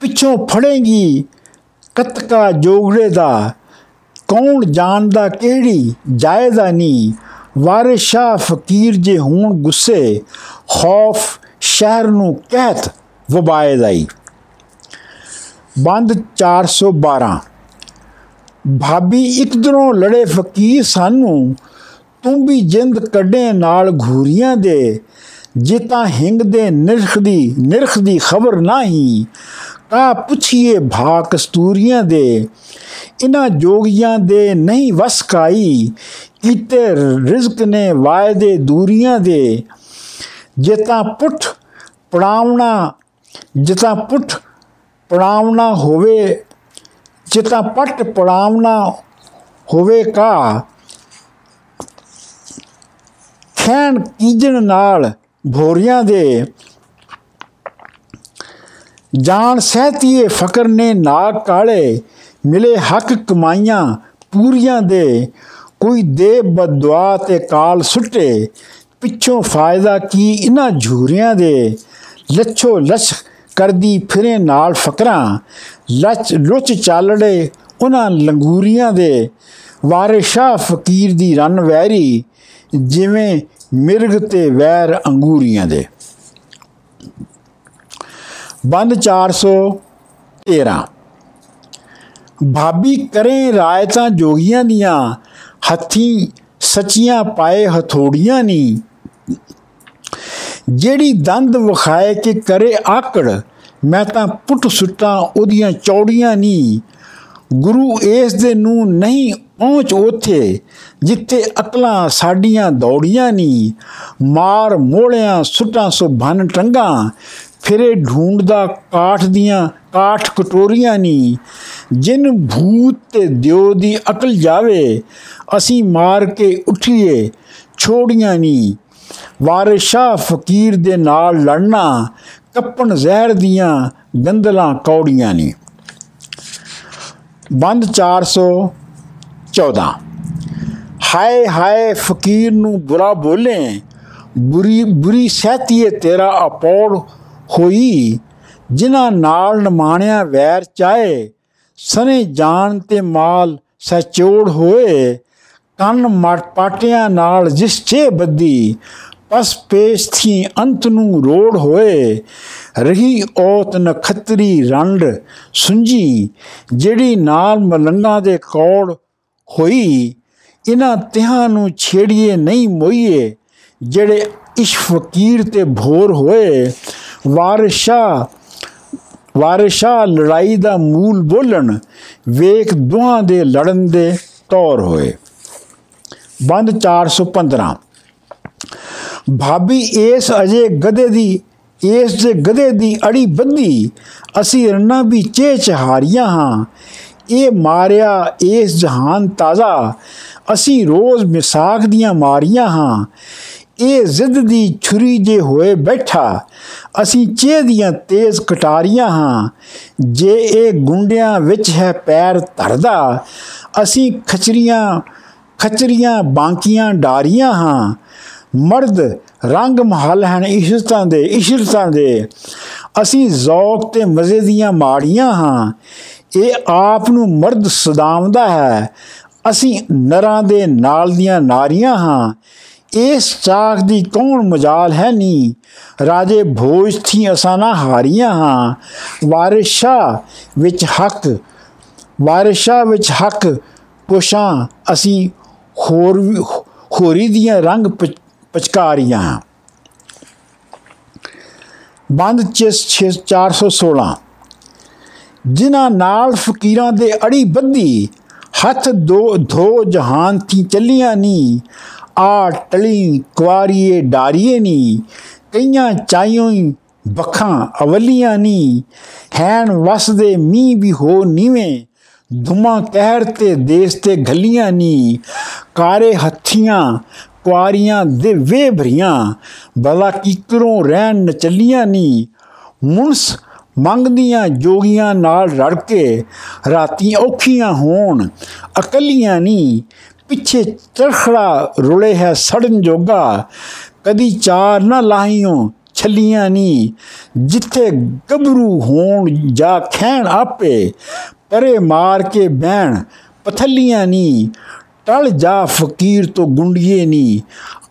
ਪਿੱਛੋਂ ਫੜੇਗੀ ਕਤਕਾ ਜੋਗੜੇ ਦਾ। ਕੌਣ ਜਾਣਦਾ ਕਿਹੜੀ ਜਾਇਦਾ ਨਹੀਂ? ਵਾਰਿਸ ਸ਼ਾਹ ਫਕੀਰ ਜੇ ਹੋਣ ਗੁੱਸੇ, ਖੌਫ ਸ਼ਹਿਰ ਨੂੰ ਕਹਿਤ ਵਬਾਇਦਾਈ ਬੰਦ 412 ਭਾਬੀ ਇੱਕ ਦਿਨੋਂ ਲੜੇ ਫਕੀਰ ਸਾਨੂੰ, ਤੂੰ ਵੀ ਜਿੰਦ ਕੱਢੇ ਨਾਲ ਘੂਰੀਆਂ ਦੇ, ਜੇ ਤਾਂ ਹਿੰਗ ਦੇ ਨਿਰਖ ਦੀ ਨਿਰਖ ਦੀ ਖਬਰ ਨਹੀਂ ਕਾ ਪੁੱਛੀਏ ਭਾ ਕਸਤੂਰੀਆਂ ਦੇ। ਇਨਾ ਜੋਗੀਆਂ ਦੇ ਨਹੀਂ ਵਸਕਾਈ ਕੀਤੇ ਰਿਜ਼ਕ ਨੇ ਵਾਅਦੇ ਦੂਰੀਆਂ ਦੇ। ਜਿਤਾ ਪੁੱਠ ਪੜਾਉਣਾ ਜਿਤਾ ਪੁੱਠ ਪੜਾਉਣਾ ਹੋਵੇ ਜਿਤਾ ਪੱਟ ਪੜਾਉਣਾ ਹੋਵੇ ਕਾ। ਖੈਨ ਕੀਜਣ ਨਾਲ ਭੋਰੀਆਂ ਦੇ। ਜਾਨ ਸਹਤੀਏ ਫਕਰ ਨੇ ਨਾਗ ਕਾਲੇ, ਮਿਲੇ ਹੱਕ ਕਮਾਈਆਂ ਪੂਰੀਆਂ ਦੇ। ਕੋਈ ਦੇ ਬਦਵਾ ਤੇ ਕਾਲ ਸੁੱਟੇ, ਪਿੱਛੋਂ ਫਾਇਦਾ ਕੀ ਇਹਨਾਂ ਝੂਰੀਆਂ ਦੇ? ਲੱਛੋ ਲੱਛ ਕਰਦੀ ਫਿਰੇ ਨਾਲ ਫਕਰਾਂ ਲੱਚ ਲੁੱਚ ਚਾਲੜੇ ਉਹਨਾਂ ਲੰਗੂਰੀਆਂ ਦੇ। ਵਾਰਿਸ਼ਾ ਫਕੀਰ ਦੀ ਰਨ ਵੈਰੀ, ਜਿਵੇਂ ਮਿਰਗ ਤੇ ਵੈਰ ਅੰਗੂਰੀਆਂ ਦੇ। ਬੰਦ 413 ਭਾਬੀ ਕਰੇ ਰਾਇਤਾਂ ਜੋਗੀਆਂ ਦੀਆਂ, ਹੱਥੀ ਸੱਚੀਆਂ ਪਾਏ ਹਥੋੜੀਆਂ ਨਹੀਂ ਜਿਹੜੀ ਦੰਦ ਵਿਖਾਏ ਕਿ ਕਰੇ ਆਕੜ, ਮੈਂ ਤਾਂ ਪੁੱਟ ਸੁੱਟਾਂ ਉਹਦੀਆਂ ਚੌੜੀਆਂ ਨਹੀਂ ਗੁਰੂ ਇਸ ਦੇ ਨੂੰ ਨਹੀਂ ਪਹੁੰਚ ਉਥੇ, ਜਿੱਥੇ ਅਕਲਾਂ ਸਾਡੀਆਂ ਦੌੜੀਆਂ ਨਹੀਂ ਮਾਰ ਮੋੜਿਆਂ ਸੁੱਟਾਂ ਸੋ ਭਨ ਟੰਗਾ ਫਿਰੇ ਢੂੰਡਦਾ ਕਾਠ ਦੀਆਂ ਕਾਠ ਕਟੋਰੀਆਂ ਨਹੀਂ ਜਿਨ ਭੂਤ ਤੇ ਦਿਓ ਦੀ ਅਕਲ ਜਾਵੇ, ਅਸੀਂ ਮਾਰ ਕੇ ਉਠੀਏ, ਛੋੜੀਆਂ ਨਹੀਂ ਵਾਰਿਸ਼ਾ ਫਕੀਰ ਦੇ ਨਾਲ ਲੜਨਾ, ਕੱਪਣ ਜ਼ਹਿਰ ਦੀਆਂ ਗੰਦਲਾਂ ਕੌੜੀਆਂ ਨਹੀਂ ਬੰਦ 414 ਹਾਏ ਹਾਏ ਫਕੀਰ ਨੂੰ ਬੁਰਾ ਬੋਲੇ, ਬੁਰੀ ਬੁਰੀ ਸਹਤੀਏ ਤੇਰਾ ਅਪੌੜ ਹੋਈ। ਜਿਨ੍ਹਾਂ ਨਾਲ ਨਮਾਣਿਆ ਵੈਰ ਚਾਏ, ਸਨੇ ਜਾਨ ਤੇ ਮਾਲ ਸਚੋੜ ਹੋਏ। ਕੰਨ ਮਟ ਪਾਟਿਆਂ ਨਾਲ ਜਿਸ ਛੇ ਬੱਦੀ ਪਸ ਪੇਸ਼ ਥੀ ਅੰਤ ਨੂੰ ਰੋੜ ਹੋਏ। ਰਹੀ ਔਤ ਨਖਤਰੀ ਰੰਡ ਸੁੰਜੀ ਜਿਹੜੀ ਨਾਲ ਮਲੰਗਾ ਦੇ ਕੌੜ ਹੋਈ। ਇਹਨਾਂ ਤਿਹਾਂ ਨੂੰ ਛੇੜੀਏ ਨਹੀਂ ਮੋਈਏ, ਜਿਹੜੇ ਇਸ਼ ਫਕੀਰ ਤੇ ਭੋਰ ਹੋਏ। ਵਾਰਿਸ਼ਾ ਵਾਰਿਸ਼ਾ ਲੜਾਈ ਦਾ ਮੂਲ ਬੋਲਣ, ਵੇਖ ਦੋਹਾਂ ਦੇ ਲੜਨ ਦੇ ਤੌਰ ਹੋਏ। ਬੰਦ 415 ਭਾਬੀ ਇਸ ਅਜੇ ਗਦੇ ਦੀ, ਇਸ ਦੇ ਗਦੇ ਦੀ ਅੜੀ ਬੰਦੀ, ਅਸੀਂ ਰੰਨਾ ਵੀ ਚੇ ਚਹਾਰੀਆਂ ਹਾਂ। ਇਹ ਮਾਰਿਆ ਇਸ ਜਹਾਨ ਤਾਜ਼ਾ, ਅਸੀਂ ਰੋਜ਼ ਮਿਸਾਖ ਦੀਆਂ ਮਾਰੀਆਂ ਹਾਂ। ਇਹ ਜ਼ਿੱਦ ਦੀ ਛੁਰੀ ਜੇ ਹੋਏ ਬੈਠਾ, ਅਸੀਂ ਚੇ ਦੀਆਂ ਤੇਜ਼ ਕਟਾਰੀਆਂ ਹਾਂ। ਜੇ ਇਹ ਗੁੰਡਿਆਂ ਵਿੱਚ ਹੈ ਪੈਰ ਧਰਦਾ, ਅਸੀਂ ਖਚਰੀਆਂ ਖਚਰੀਆਂ ਬਾਂਕੀਆਂ ਡਾਰੀਆਂ ਹਾਂ। ਮਰਦ ਰੰਗ ਮਹਲ ਹਨ ਇਸ਼ਰਤਾਂ ਦੇ ਇਸ਼ਰਤਾਂ ਦੇ। ਅਸੀਂ ਜ਼ੌਕ ਤੇ ਮਜ਼ੇ ਦੀਆਂ ਮਾੜੀਆਂ ਹਾਂ। ਇਹ ਆਪ ਨੂੰ ਮਰਦ ਸਦਾਮਦਾ ਹੈ। ਅਸੀਂ ਨਰਾਂ ਦੇ ਨਾਲ ਦੀਆਂ ਨਾਰੀਆਂ ਹਾਂ। ਇਸ ਚਾਖ ਦੀ ਕੌਣ ਮਜਾਲ ਹੈ ਨੀ? ਰਾਜੇ ਭੋਜ ਥੀ ਅਸਾਨਾ ਹਾਰੀਆਂ ਹਾਂ। ਵਾਰਿਸ਼ਾ ਵਿੱਚ ਹੱਕ, ਵਾਰਿਸ਼ਾ ਵਿੱਚ ਹੱਕ ਪੁਸ਼ਾਂ ਅਸੀਂ ਹੋਰ ਹੋਰੀ ਦੀਆਂ ਰੰਗ ਪਚਕਾਰੀਆਂ ਬੰਦ 416 ਜਿਨ੍ਹਾਂ ਨਾਲ ਫਕੀਰਾਂ ਦੇ ਅੜੀ ਬੱਧੀ ਹੱਥ ਦੋ ਧੋ ਜਹਾਨ ਥੀ ਚੱਲੀਆਂ ਨੀ। ਆ ਟਲੀ ਕੁਆਰੀਏ ਡਾਰੀਏ ਨੀ, ਕਈਆਂ ਚਾਈਓ ਬਖਾਂ ਅਵਲੀਆਂ ਨੀ। ਹੈਣ ਵਸਦੇ ਮੀ ਵੀ ਹੋ ਨੀਵੇਂ, ਧੁਮਾ ਕਹਿਰ ਤੇ ਦੇਸ ਤੇ ਘਲੀਆਂ ਨੀ। ਕਾਰੇ ਹੱਥੀਆਂ ਕੁਆਰੀਆਂ ਦੇ ਵੇ ਭਰੀਆਂ ਬਲਾ ਕਿਕਰੋਂ ਰਹਿਣ ਨਚਲੀਆਂ ਨੀ। ਮੁਨਸ ਮੰਗਦੀਆਂ ਜੋਗੀਆਂ ਨਾਲ ਰੜ ਕੇ, ਰਾਤੀ ਔਖੀਆਂ ਹੋਣ ਅਕਲੀਆਂ ਨਹੀਂ ਪਿੱਛੇ ਚਰਖੜਾ ਰੁਲੇ ਹੈ ਸੜਨ ਜੋਗਾ, ਕਦੀ ਚਾਰ ਨਾ ਲਾਹੀਓ ਛੱਲੀਆਂ ਨਹੀਂ ਜਿੱਥੇ ਗਬਰੂ ਹੋਣ ਜਾ ਖੈਣ ਆਪੇ, ਪਰੇ ਮਾਰ ਕੇ ਬਹਿਣ ਪਥੱਲੀਆਂ ਨਹੀਂ ਟਲ ਜਾ ਫਕੀਰ ਤੋਂ ਗੁੰਡੀਏ ਨਹੀਂ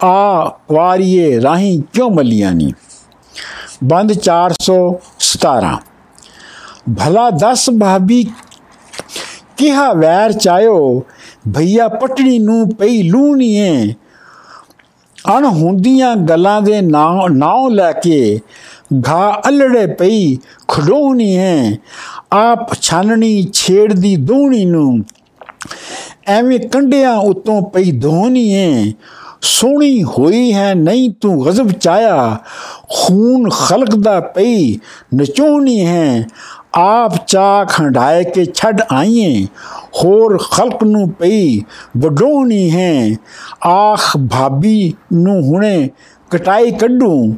ਆ ਕੁਆਰੀਏ ਰਾਹੀਂ ਕਿਉਂ ਮਲੀਆਂ ਨਹੀਂ ਬੰਦ 417 ਭਲਾ ਦਸ ਭਾਬੀ, ਕਿਹਾ ਵੈਰ ਚਾਇਓ ਭਈਆ ਪਟੜੀ ਨੂੰ ਪਈ ਲੂਣੀਏ। ਅਣ ਹੁੰਦੀਆਂ ਗੱਲਾਂ ਦੇ ਨਾਂ ਨਾਉ ਲੈ ਕੇ ਘਾ ਅਲੜੇ ਪਈ ਖਡੋਣੀ ਹੈ ਆਪ ਛਾਨਣੀ ਛੇੜਦੀ ਦੋਣੀ ਨੂੰ। ਐਵੇਂ ਕੰਡਿਆਂ ਉਤੋਂ ਪਈ ਧੋਣੀ ਹੈ ਸੋਹਣੀ ਹੋਈ ਹੈ ਨਹੀਂ ਤੂੰ ਗਜ਼ਬ ਚਾਇਆ। ਖੂਨ ਖਲਕ ਦਾ ਪਈ ਨਚੋਣੀ ਹੈ ਆਪ ਚਾ ਖੰਡਾਏ ਕੇ ਛੱਡ ਆਈਏ, ਹੋਰ ਖਲਕ ਨੂੰ ਪਈ ਵਡੋਣੀ ਹੈ। ਆਖ ਭਾਬੀ ਨੂੰ ਹੁਣੇ ਕਟਾਈ ਕੱਢੂ,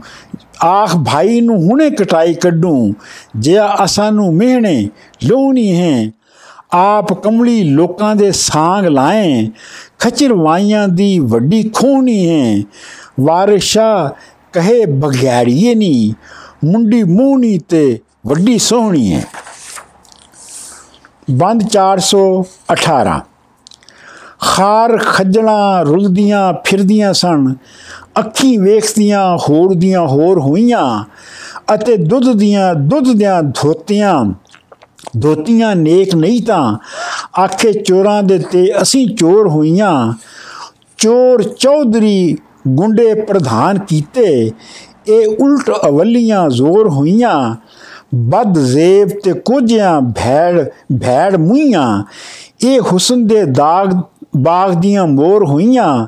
ਆਖ ਭਾਈ ਨੂੰ ਹੁਣੇ ਕਟਾਈ ਕੱਢੂ ਜੇ ਅਸਾਂ ਨੂੰ ਮਿਹਣੇ ਲੋਣੀ ਹੈ। ਆਪ ਕਮਲੀ ਲੋਕਾਂ ਦੇ ਸਾਂਗ ਲਾਏ, ਖਚਰਵਾਈਆਂ ਦੀ ਵੱਡੀ ਖੋਣੀ ਹੈ। ਵਾਰਿਸ਼ਾ ਕਹੇ ਬਗਿਆੜੀਏ ਨਹੀਂ ਮੁੰਡੀ ਮੂਹਣੀ ਤੇ ਵੱਡੀ ਸੋਹਣੀ ਹੈ। ਬੰਦ 418 ਖਾਰ ਖੱਜਣਾ ਰੁਲਦੀਆਂ ਫਿਰਦੀਆਂ ਸਨ, ਅੱਖੀ ਵੇਖਦੀਆਂ ਹੋਰ ਦੀਆਂ ਹੋਰ ਹੋਈਆਂ ਅਤੇ ਦੁੱਧ ਦੀਆਂ ਦੁੱਧ ਦੀਆਂ ਧੋਤੀਆਂ। ਧੋਤੀਆਂ ਨੇਕ ਨਹੀਂ ਤਾਂ ਆਖੇ ਚੋਰਾਂ ਦੇ ਤੇ ਅਸੀਂ ਚੋਰ ਹੋਈਆਂ। ਚੋਰ ਚੌਧਰੀ ਗੁੰਡੇ ਪ੍ਰਧਾਨ ਕੀਤੇ, ਇਹ ਉਲਟ ਅਵਲੀਆਂ ਜ਼ੋਰ ਹੋਈਆਂ। ਬਦ ਜ਼ੇਬ ਤੇ ਕੁਝਿਆਂ, ਭੈੜ ਭੈੜ ਮੁਈਆਂ ਇਹ ਹੁਸਨ ਦੇ ਦਾਗ, ਬਾਗ ਦੀਆਂ ਮੋਰ ਹੋਈਆਂ।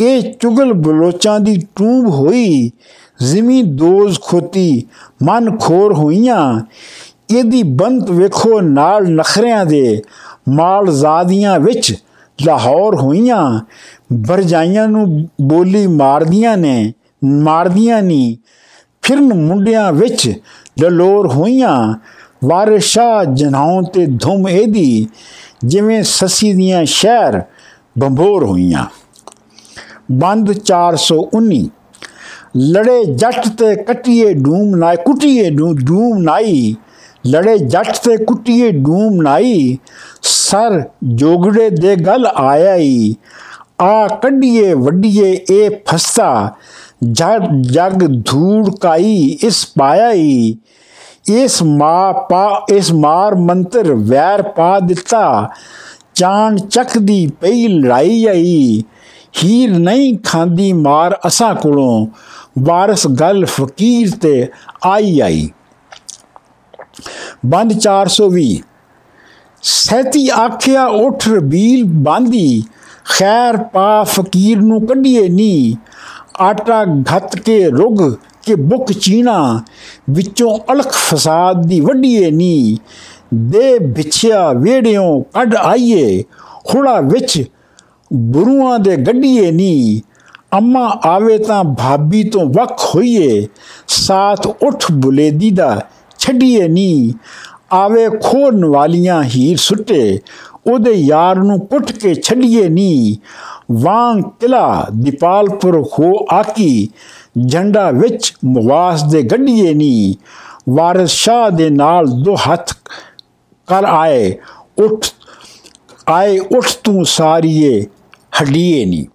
ਇਹ ਚੁਗਲ ਬਲੋਚਾਂ ਦੀ ਟੂਬ ਹੋਈ, ਜ਼ਮੀ ਦੋਜ਼ ਖੋਤੀ, ਮਨ ਖੋਰ ਹੋਈਆਂ। ਇਹਦੀ ਬੰਤ ਵੇਖੋ ਨਾਲ ਨਖਰਿਆਂ ਦੇ, ਮਾਲ ਜ਼ਾਦੀਆਂ ਵਿੱਚ ਲਾਹੌਰ ਹੋਈਆਂ। ਬਰਜਾਈਆਂ ਨੂੰ ਬੋਲੀ ਮਾਰਦੀਆਂ ਨੇ, ਮਾਰਦੀਆਂ ਨਹੀਂ ਫਿਰਨ ਮੁੰਡਿਆਂ ਵਿੱਚ ਲਲੋਰ ਹੋਈਆਂ, ਵਾਰਿਸ਼ਾ ਜਨਾਉ ਤੇ ਧੁਮ ਇਹਦੀ ਜਿਵੇਂ ਸੱਸੀ ਦੀਆਂ ਸ਼ਹਿਰ ਬੰਬੋਰ ਹੋਈਆਂ। ਬੰਦ 419 ਲੜੇ ਜੱਟ ਤੇ ਕਟੀਏ ਡੂਮ ਨਾਈ, ਕੁਟੀਏ ਡੂਮ ਨਾਈ, ਲੜੇ ਜੱਟ ਤੇ ਕੁੱਟੀਏ ਡੂਮ ਨਾਈ, ਸਰ ਜੋਗੜੇ ਦੇ ਗਲ ਆਇਆ ਈ ਆ ਕੱਢੀਏ ਵੱਡੀਏ ਇਹ ਫਸਾ ਜਗ ਜਗ ਧੂੜ ਕਾਈ ਇਸ ਪਾਇਆ ਈ ਇਸ ਮਾ ਪਾ, ਇਸ ਮਾਰ ਮੰਤਰ ਵੈਰ ਪਾ ਦਿੱਤਾ। ਚਾਣ ਚੱਕਦੀ ਪਈ ਲੜਾਈ ਆਈ, ਹੀਰ ਨਹੀਂ ਖਾਂਦੀ ਮਾਰ ਅਸਾਂ ਕੋਲੋਂ। ਵਾਰਸ ਗੱਲ ਫਕੀਰ ਤੇ ਆਈ ਆਈ। ਬੰਦ 420 ਸੈਤੀ ਆਖਿਆ ਉਠ ਰਬੀਲ ਬਾਂਦੀ, ਖੈਰ ਪਾ ਫਕੀਰ ਨੂੰ ਕੱਢੀਏ ਨੀ ਆਟਾ ਘਤ ਕੇ ਰੁਗ ਕੇ ਬੁੱਕ ਚੀਣਾ ਵਿੱਚੋਂ ਅਲਖ ਫਸਾਦ ਦੀ ਵੱਡੀਏ ਨੀ। ਦੇ ਵਿਛਿਆ ਵੇੜਿਓਂ ਕੱਢ ਆਈਏ ਹੁੜਾ ਵਿੱਚ ਗੁਰੂਆਂ ਦੇ ਗੱਡੀਏ ਨੀ। ਅੰਮਾ ਆਵੇ ਤਾਂ ਭਾਬੀ ਤੋਂ ਵੱਖ ਹੋਈਏ, ਸਾਥ ਉੱਠ ਬੁਲੇਦੀ ਦਾ ਛੱਡੀਏ ਨੀ। ਆਵੇ ਖੋਨ ਵਾਲੀਆਂ ਹੀਰ ਸੁੱਟੇ ਉਹਦੇ ਯਾਰ ਨੂੰ ਕੁੱਟ ਕੇ ਛੱਡੀਏ ਨੀ। ਵਾਂਗ ਕਿਲਾ ਦੀਪਾਲਪੁਰ ਹੋ ਆਕੀ, ਝੰਡਾ ਵਿੱਚ ਮੁਵਾਸ ਦੇ ਗੱਡੀਏ ਨੀ। ਵਾਰਿਸ ਸ਼ਾਹ ਦੇ ਨਾਲ ਦੋ ਹੱਥ ਕਰ ਆਏ, ਉੱਠ ਆਏ ਉੱਠ ਤੂੰ ਸਾਰੀਏ, ਹੱਡੀਏ ਨੀ।